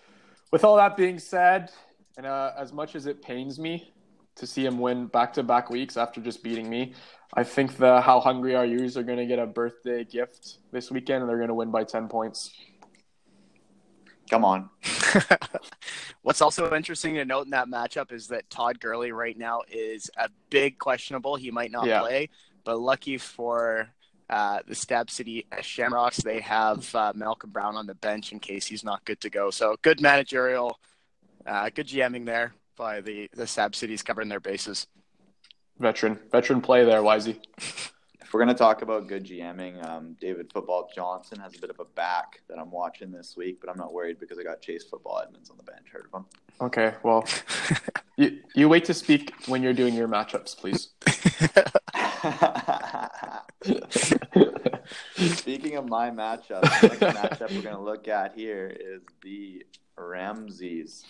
with all that being said, and uh, as much as it pains me to see him win back to back weeks after just beating me, I think the How Hungry Are Yous are going to get a birthday gift this weekend and they're going to win by 10 points. Come on. What's also interesting to note in that matchup is that Todd Gurley right now is a big questionable. He might not Yeah. play, but lucky for uh, the Stab City Shamrocks, they have uh, Malcolm Brown on the bench in case he's not good to go. So good managerial, uh, good GMing there by the the Stab Cities covering their bases. Veteran, veteran play there, Wisey. If we're gonna talk about good GMing, um, David Football Johnson has a bit of a back that I'm watching this week, but I'm not worried because I got Chase Football Edmonds on the bench. Heard of him? Okay, well, you, you wait to speak when you're doing your matchups, please. Speaking of my matchup, the next matchup we're going to look at here is the Ramses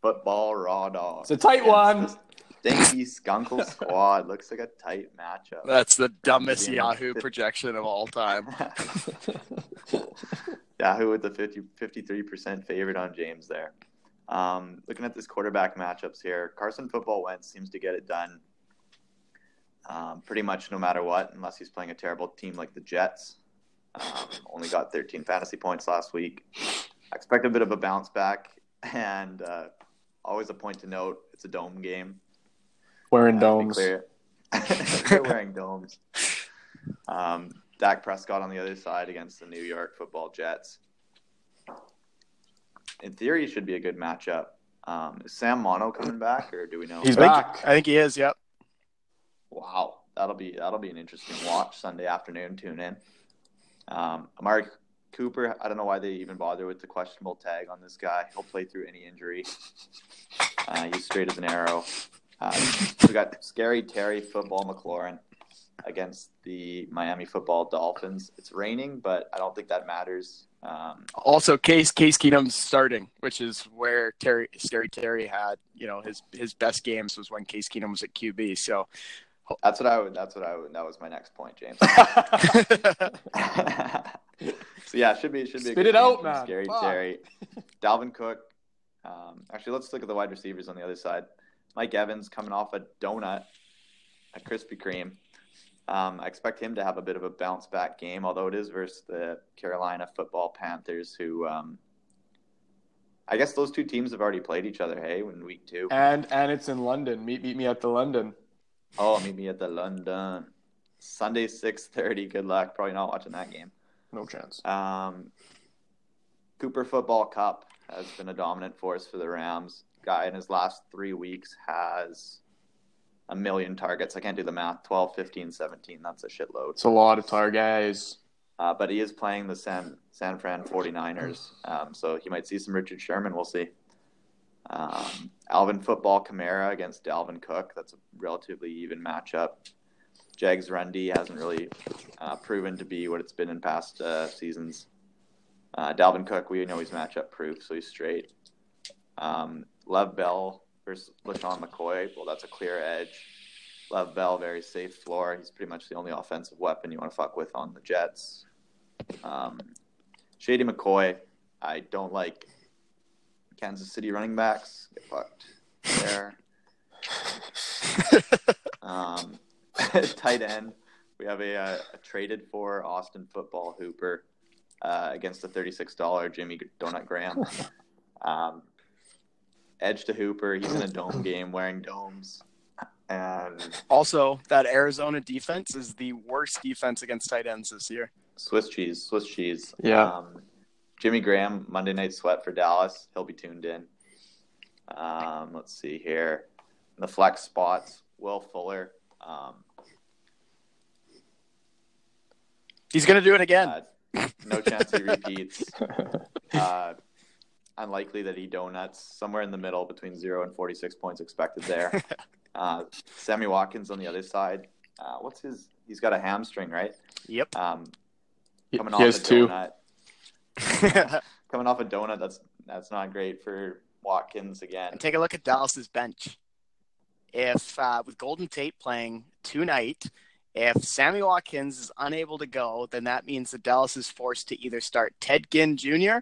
football raw dog. It's a tight one. Stinky Skunkle squad looks like a tight matchup. That's the dumbest Yeah. Yahoo projection of all time. Yahoo with the 50, 53% favorite on James there. Um, looking at this quarterback matchups here, Carson Football Wentz seems to get it done um, pretty much no matter what, unless he's playing a terrible team like the Jets. Um, only got 13 fantasy points last week. I expect a bit of a bounce back, and uh, always a point to note: it's a dome game. Wearing Uh, to domes. clear. They're wearing domes. Um, Dak Prescott on the other side against the New York Football Jets. In theory, it should be a good matchup. Um, is Sam Mono coming back, or do we know? He's I think, back. I think he is. Yep. Wow, that'll be that'll be an interesting watch Sunday afternoon. Tune in. Um, Amari Cooper, I don't know why they even bother with the questionable tag on this guy. He'll play through any injury. Uh, he's straight as an arrow. Uh, we got scary Terry football McLaurin against the Miami football Dolphins. It's raining, but I don't think that matters. Um, Also, Case Case Keenum's starting, which is where Terry Scary Terry had you know his his best games was when Case Keenum was at QB. So that's what I would. That's what I would. That was my next point, James. so yeah, should be should be. a Spit good it out, man. Scary Fuck. Terry, Dalvin Cook. Um, actually, let's look at the wide receivers on the other side. Mike Evans coming off a donut, a Krispy Kreme. Um, I expect him to have a bit of a bounce back game, although it is versus the Carolina Football Panthers, who um, I guess those two teams have already played each other. Hey, in week two. and and it's in London. Meet meet me at the London. Oh, meet me at the London Sunday six thirty. Good luck. Probably not watching that game. No chance. Um, Cooper Football Kupp has been a dominant force for the Rams. Guy in his last three weeks has a million targets. I can't do the math. 12, 15, 17. That's a shitload. It's a lot of targets. Uh, but he is playing the San, San Fran 49ers. Um, so he might see some Richard Sherman. We'll see. Um, Alvin Football Kamara against Dalvin Cook. That's a relatively even matchup. Jags Rundy hasn't really uh, proven to be what it's been in past uh, seasons. Uh, Dalvin Cook, we know he's matchup proof, so he's straight. Um, Lev Bell versus LeSean McCoy. Well, that's a clear edge. Love Bell, very safe floor. He's pretty much the only offensive weapon you want to fuck with on the Jets. Um, Shady McCoy, I don't like Kansas City running backs. Get fucked there. um, tight end, we have a, uh, a traded for Austin football hooper uh, against the thirty-six dollar Jimmy Donut Graham. Um, edge to Hooper, he's in a dome game wearing domes, and also that Arizona defense is the worst defense against tight ends this year. Swiss cheese, Swiss cheese. Yeah. Um, Jimmy Graham, Monday Night Sweat for Dallas. He'll be tuned in. Um, let's see here. In the flex spots, Will Fuller. Um, He's gonna do it again. uh, no chance he repeats. Uh, unlikely that he donuts. Somewhere in the middle between zero and 46 points expected there. Uh, Sammy Watkins on the other side. Uh, what's his? He's got a hamstring, right? Yep. Um, He coming he off has a two. donut. coming off a donut, that's that's not great for Watkins again. And take a look at Dallas's bench. If uh, with Golden Tate playing tonight, if Sammy Watkins is unable to go, then that means that Dallas is forced to either start Ted Ginn Jr.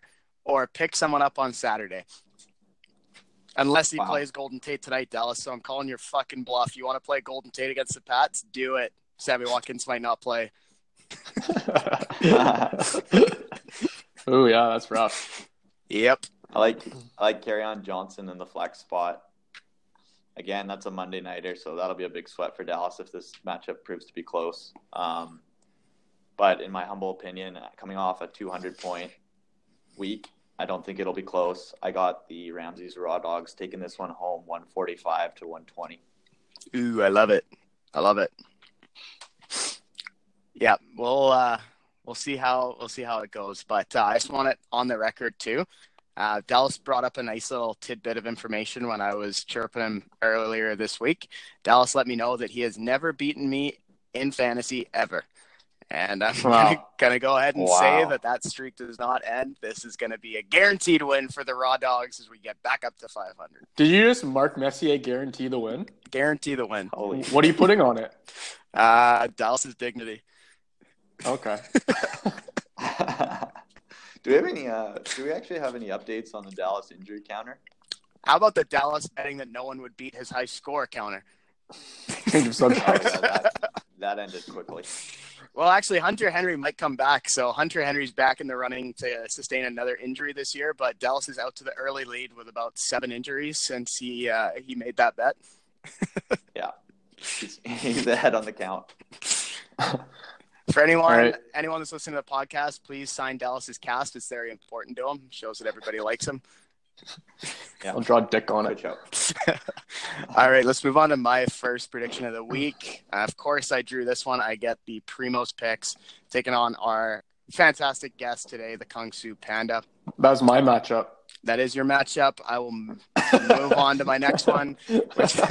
or pick someone up on Saturday. Unless he Wow. plays Golden Tate tonight, Dallas. So I'm calling your fucking bluff. You want to play Golden Tate against the Pats? Do it. Sammy Watkins might not play. oh yeah, that's rough. Yep. I like I like Kerryon Johnson in the flex spot. Again, that's a Monday nighter, so that'll be a big sweat for Dallas if this matchup proves to be close. Um, but in my humble opinion, coming off a 200 point week, I don't think it'll be close. I got the Ramses Raw Dogs taking this one home, 145 to 120. Ooh, I love it. I love it. Yeah, we'll uh, we'll see how we'll see how it goes. But uh, I just want it on the record too. Uh, Dallas brought up a nice little tidbit of information when I was chirping him earlier this week. Dallas let me know that he has never beaten me in fantasy ever. And I'm Wow. gonna, gonna go ahead and Wow. say that that streak does not end. This is gonna be a guaranteed win for the Raw Dogs as we get back up to 500. Did you just Mark Messier guarantee the win? Guarantee the win. Holy What are you putting on it? Uh, Dallas's dignity. Okay. do we have any? Uh, do we actually have any updates on the Dallas injury counter? How about the Dallas betting that no one would beat his high score counter? Change of Oh, yeah, that, that ended quickly. Well, actually, Hunter Henry might come back. So Hunter Henry's back in the running to sustain another injury this year. But Dallas is out to the early lead with about seven injuries since he uh, he made that bet. Yeah, he's, he's ahead on the count. For anyone All right. anyone that's listening to the podcast, please sign Dallas's cast. It's very important to him. Shows that everybody likes him. I'll draw dick on it. show. All right, let's move on to my first prediction of the week. Uh, of course, I drew this one. I get the Primos picks taking on our fantastic guest today, the Kung Su Panda. That was my matchup. That is your matchup. I will move on to my next one, which,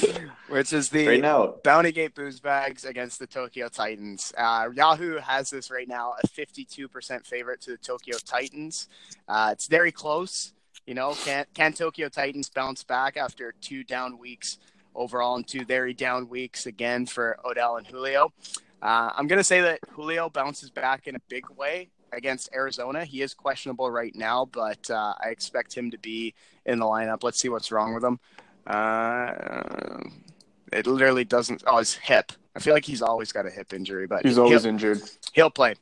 which is the Right now, Bounty Gate Booze Bags against the Tokyo Titans. Uh, Yahoo has this right now a 52% favorite to the Tokyo Titans. Uh, it's very close. You know, can can Tokyo Titans bounce back after two down weeks overall and two very down weeks again for Odell and Julio? Uh, I'm going to say that Julio bounces back in a big way against Arizona. He is questionable right now, but uh, I expect him to be in the lineup. Let's see what's wrong with him. Uh, it literally doesn't. Oh, his hip. I feel like he's always got a hip injury, but He's always he'll, injured. he'll play.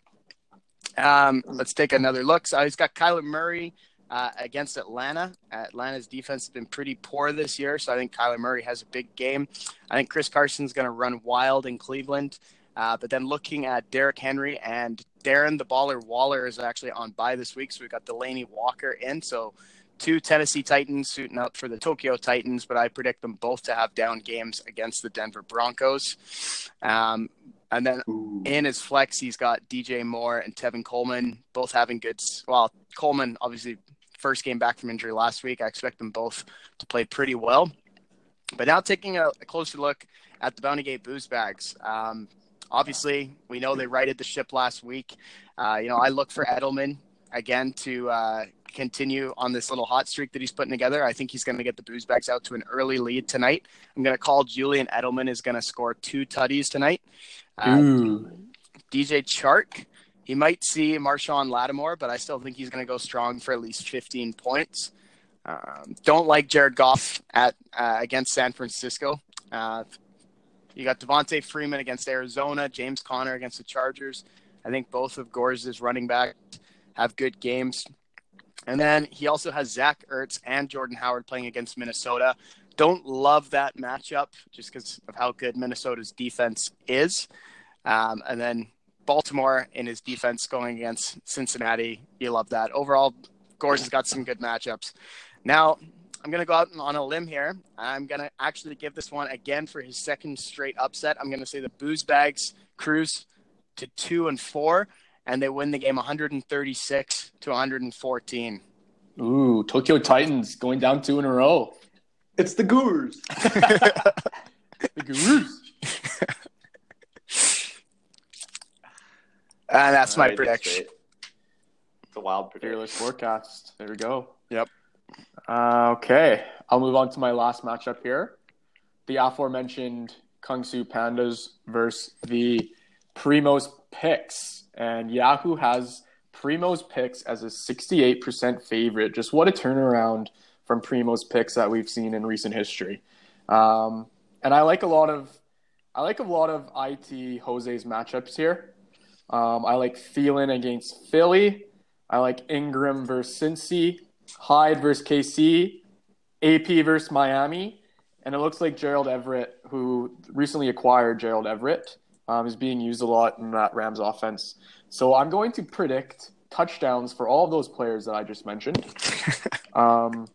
Um, let's take another look. So he's got Kyler Murray uh, against Atlanta. Atlanta's defense has been pretty poor this year, so I think Kyler Murray has a big game. I think Chris Carson's going to run wild in Cleveland. Uh, but then looking at Derrick Henry and Darren the Baller Waller is actually on by this week, so we've got Delanie Walker in. So two Tennessee Titans suiting up for the Tokyo Titans, but I predict them both to have down games against the Denver Broncos. Um, and then in his flex, he's got DJ Moore and Tevin Coleman, both having good. Well, Coleman obviously first game back from injury last week. I expect them both to play pretty well. But now taking a, a closer look at the Bounty Gate booze bags. Um, obviously, we know they righted the ship last week. Uh, you know, I look for Edelman again to uh, continue on this little hot streak that he's putting together. I think he's going to get the booze bags out to an early lead tonight. I'm going to call Julian Edelman is going to score two tutties tonight. Uh, DJ Chark, he might see Marshon Lattimore, but I still think he's going to go strong for at least 15 points. Um, don't like Jared Goff at uh, against San Francisco. Uh, you got Devonta Freeman against Arizona, James Conner against the Chargers. I think both of Gore's running back have good games. And then he also has Zach Ertz and Jordan Howard playing against Minnesota. Don't love that matchup just because of how good Minnesota's defense is. Um, and then Baltimore in his defense going against Cincinnati. You love that. Overall, Gores has got some good matchups. Now, I'm going to go out on a limb here. I'm going to actually give this one again for his second straight upset. I'm going to say the Booze Bags cruise to two and four, and they win the game 136 to 114. Ooh, Tokyo Titans going down two in a row. it's the Goors. The Gurus. And that's my Alright, prediction. great. It's a wild prediction. Fearless prediction. forecast. There we go. Yep. Uh, okay, I'll move on to my last matchup here. The aforementioned Kung Su Pandas versus the Primos Picks. And Yahoo has Primos Picks as a 68% favorite. Just what a turnaround from Primos Picks that we've seen in recent history. Um, and I like a lot of I like a lot of IT Jose's matchups here. Um, I like Thielen against Philly. I like Ingram versus Cincy, Hyde versus KC, AP versus Miami, and it looks like Gerald Everett, who recently acquired Gerald Everett, um, is being used a lot in that Rams offense. So I'm going to predict touchdowns for all of those players that I just mentioned. um,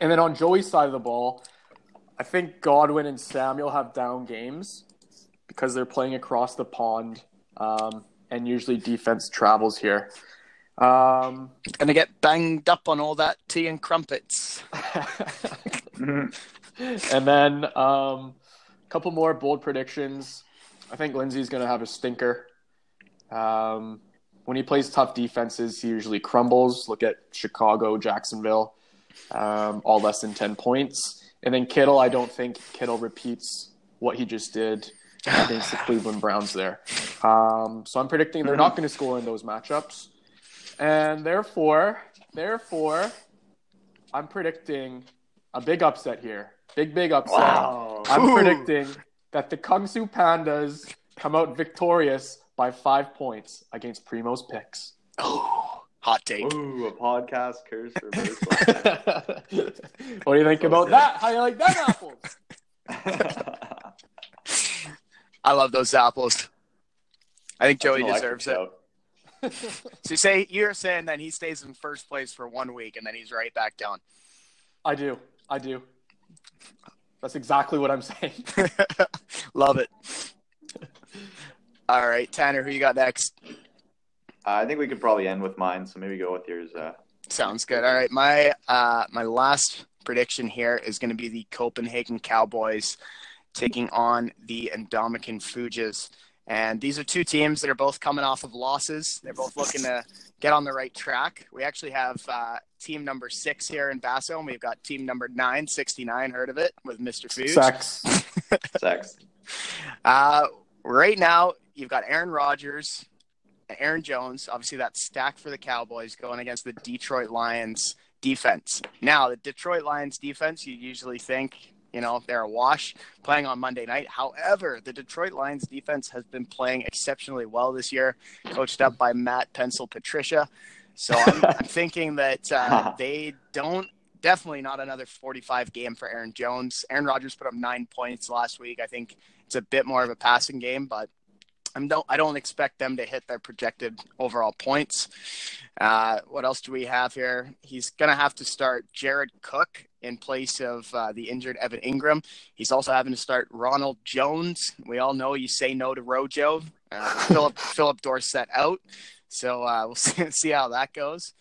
and then on Joey's side of the ball, I think Godwin and Samuel have down games because they're playing across the pond, um, and usually defense travels here. Um, Gonna get banged up on all that tea and crumpets. And then um, a couple more bold predictions. I think Lindsay's going to have a stinker. Um, when he plays tough defenses, he usually crumbles. Look at Chicago, Jacksonville, um, all less than 10 points. And then Kittle, I don't think Kittle repeats what he just did against the Cleveland Browns there. Um, so I'm predicting they're not going to score in those matchups. And therefore, therefore, I'm predicting a big upset here. Big, big upset. Wow. I'm Ooh. predicting that the Kung Su Pandas come out victorious by five points against Primo's picks. Oh, hot take. Ooh, a podcast curse reversal. what do you think So about sick. that? How you like that apples? I love those apples. I think Joey That's an electric deserves it. So you say you're saying that he stays in first place for one week and then he's right back down. I do. I do. That's exactly what I'm saying. love it. All right, Tanner, who you got next? Uh, I think we could probably end with mine, so maybe go with yours. Uh, Sounds good. All right, my uh, my last prediction here is going to be the Copenhagen Cowboys taking on the Indomitian Fujas. And these are two teams that are both coming off of losses. They're both looking to get on the right track. We actually have uh, team number six here in Basso, and we've got team number nine, 69, heard of it, with Mr. Fuge. Sex. sex. Uh, right now, you've got Aaron Rodgers, Aaron Jones. Obviously, that stack for the Cowboys going against the Detroit Lions defense. Now, the Detroit Lions defense, you usually think you know, they're a wash playing on Monday night. However, the Detroit Lions defense has been playing exceptionally well this year, coached up by Matt Pencil Patricia. So I'm, I'm thinking that uh, they don't definitely not another 45 game for Aaron Jones. Aaron Rodgers put up nine points last week. I think it's a bit more of a passing game, but I'm don't I don't expect them to hit their projected overall points. Uh, what else do we have here? He's gonna have to start Jared Cook in place of uh, the injured Evan Engram. He's also having to start Ronald Jones. We all know you say no to Rojo. Uh, Phillip Phillip Dorsett out, so uh, we'll see, see, how that goes.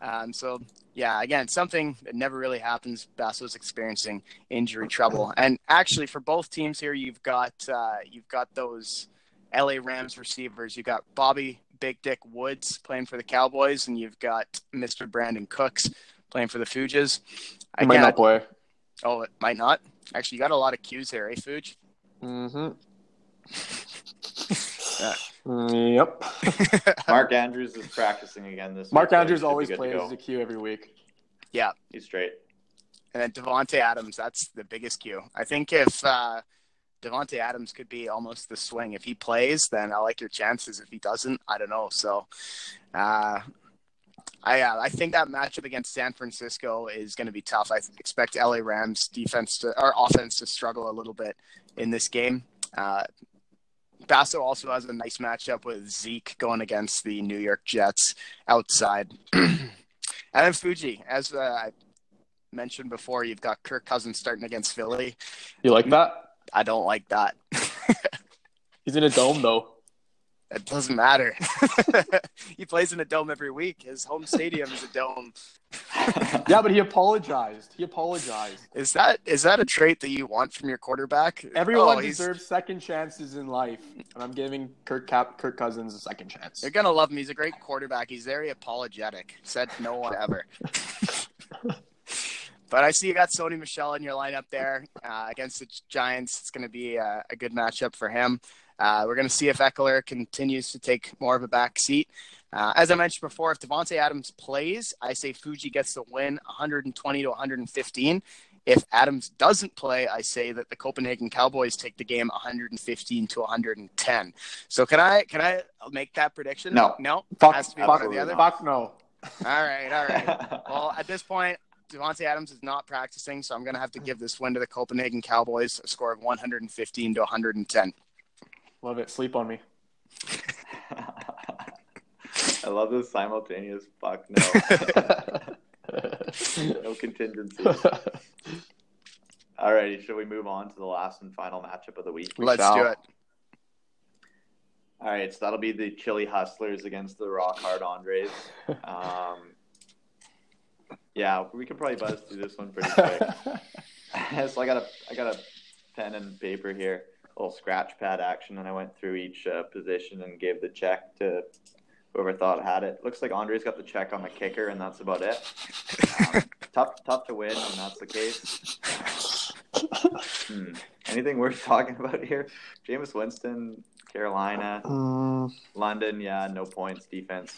Um, so yeah, again, something that never really happens. Basso's experiencing injury trouble, and actually for both teams here, you've got uh, you've got those LA Rams receivers. You've got Bobby Big Dick Woods playing for the Cowboys, and you've got Mr. Brandin Cooks playing for the Fuges. I might not play. Oh, it might not. Actually, you got a lot of cues here, eh, Fuge? Mm-hmm. yeah. Mm, yep. Mark Andrews is practicing again this Mark week. Mark Andrews always plays as a Q every week. Yeah. He's straight. And then Davante Adams, that's the biggest Q. I think if uh, Davante Adams could be almost the swing. If he plays, then I like your chances. If he doesn't, I don't know. So, uh, I uh, I think that matchup against San Francisco is going to be tough. I expect LA Rams defense to or offense to struggle a little bit in this game. Uh, Basso also has a nice matchup with Zeke going against the New York Jets outside. and then Fuji, as uh, I mentioned before, you've got Kirk Cousins starting against Philly. You like that? I don't like that. He's in a dome though. It doesn't matter. he plays in a dome every week. His home stadium is a dome. yeah, but he apologized. He apologized. Is that is that a trait that you want from your quarterback? Everyone oh, deserves second chances in life, and I'm giving Kirk Cap Kirk Cousins a second chance. You're gonna love him. He's a great quarterback. He's very apologetic. Said no one ever. But I see you got Sony Michel in your lineup there uh, against the Giants. It's going to be a, a, good matchup for him. Uh, we're going to see if Ekeler continues to take more of a back seat. Uh, as I mentioned before, if Davante Adams plays, I say Fuji gets the win 120 to 115. If Adams doesn't play, I say that the Copenhagen Cowboys take the game 115 to 110. So can I can I make that prediction? No, no, fuck, has to be fuck, one or the other. Fuck no. All right, all right. well, at this point, Davante Adams is not practicing, so I'm going to have to give this win to the Copenhagen Cowboys, a score of 115 to 110. Love it. Sleep on me. I love this simultaneous fuck no. no contingency. Alrighty, should we move on to the last and final matchup of the week? We Let's shall. do it. All right, so that'll be the Chili Hustlers against the Rock Hard Andres. Um, yeah, we could probably buzz through this one pretty quick. so I got a I got a pen and paper here, a little scratch pad action, and I went through each uh, position and gave the check to whoever thought had it. Looks like Andre's got the check on the kicker, and that's about it. Um, tough tough to win when that's the case. Hmm. Anything worth talking about here? Jameis Winston, Carolina, mm. London, yeah, no points, defense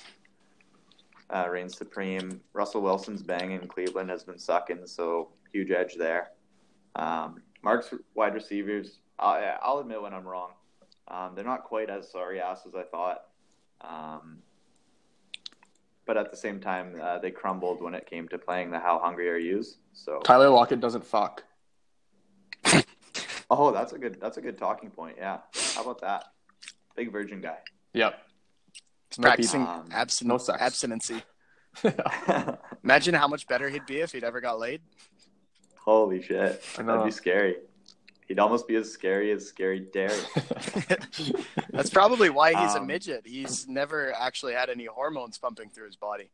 uh, reigns supreme. Russell Wilson's banging. Cleveland has been sucking, so huge edge there. Um, Mark's wide receivers, I'll, I'll, admit when I'm wrong. Um, they're not quite as sorry ass as I thought. Um, but at the same time, uh, they crumbled when it came to playing the How Hungry Are Yous. So Tyler Lockett doesn't fuck. oh, that's a good that's a good talking point. Yeah, how about that? Big virgin guy. Yep practicing um, abstin- no abstinency. Imagine how much better he'd be if he'd ever got laid. Holy shit, that'd be scary. He'd almost be as scary as Scary Derry. That's probably why he's a Um, midget. He's never actually had any hormones pumping through his body.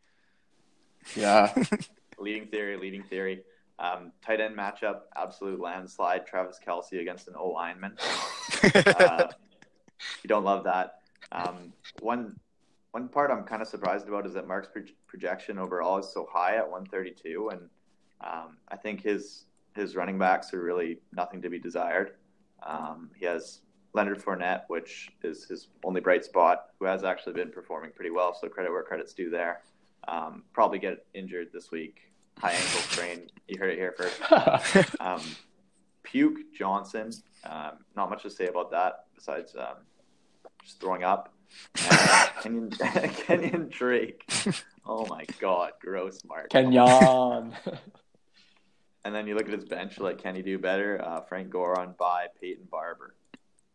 yeah. leading theory, leading theory. Um, tight end matchup, absolute landslide. Travis Kelsey against an O lineman. Uh, you don't love that. Um, one one part I'm kind of surprised about is that Mark's pro- projection overall is so high at 132, and um, I think his his running backs are really nothing to be desired. Um, he has Leonard Fournette, which is his only bright spot, who has actually been performing pretty well. So credit where credit's due there. Um, probably get injured this week. High ankle sprain. You heard it here first. Um, Puke Johnson. Um, not much to say about that besides um, just throwing up. And Kenyan, Kenyan Drake. Oh my God, gross, Mark. Kenyan. And then you look at his bench, like, can he do better? Uh, Frank Goron by Peyton Barber.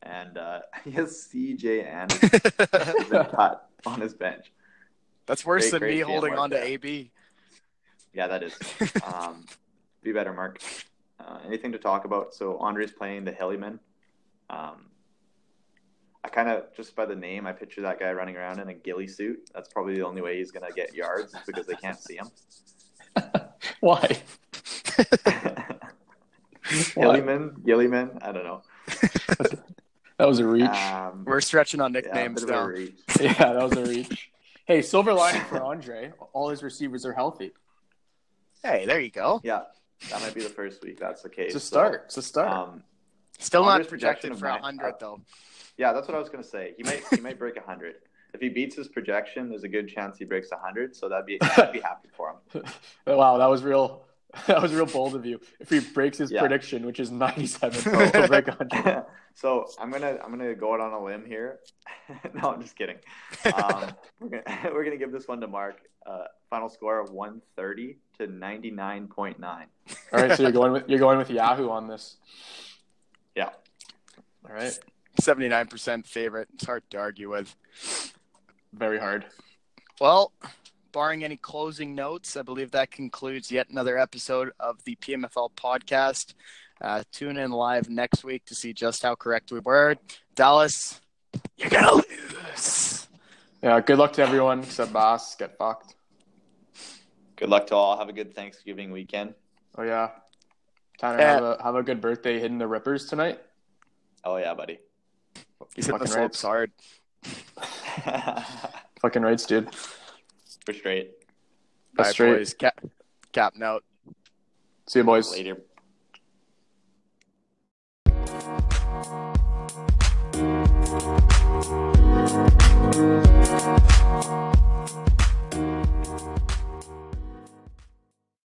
And uh, he has CJ Anderson cut on his bench. That's worse Great, than me holding Mark, on to yeah. AB. Yeah, that is. Um, be better, Mark. Uh, anything to talk about? So Andre's playing the Hillyman. Um, I kind of just by the name, I picture that guy running around in a ghillie suit. That's probably the only way he's gonna get yards because they can't see him. Why? Hillyman, Gillyman, I don't know. That was a reach. Um, We're stretching on nicknames bit of a now. yeah, that was a reach. Hey, silver lining for Andre. All his receivers are healthy. Hey, there you go. Yeah, that might be the first week. That's the case. It's a So, start. It's a start. um, Still not Andre's projection projected for a nine- hundred though. Yeah, that's what I was gonna say. He might he might break hundred. If he beats his projection, there's a good chance he breaks hundred. So that'd be I'd be happy for him. wow, that was real. That was real bold of you. If he breaks his Yeah. prediction, which is 97, he'll break 100. so I'm gonna I'm gonna go out on a limb here. no, I'm just kidding. Um, we're gonna we're gonna give this one to Mark. Uh, final score of 130 to 99.9. All right, so you're going with you're going with Yahoo on this. Yeah. All right. Seventy nine percent favorite. It's hard to argue with. Very hard. Well, barring any closing notes, I believe that concludes yet another episode of the PMFL podcast. Uh, tune in live next week to see just how correct we were. Dallas, you're gonna lose. Yeah. Good luck to everyone except Boss. Get fucked. Good luck to all. Have a good Thanksgiving weekend. Oh yeah. Tanner, Yeah. have a have a good birthday hitting the rippers tonight. Oh yeah, buddy. He's hitting the Fucking slopes hard. Fucking rights, dude. We're straight. All right, straight. boys. Cap, cap note. See you, boys. Later.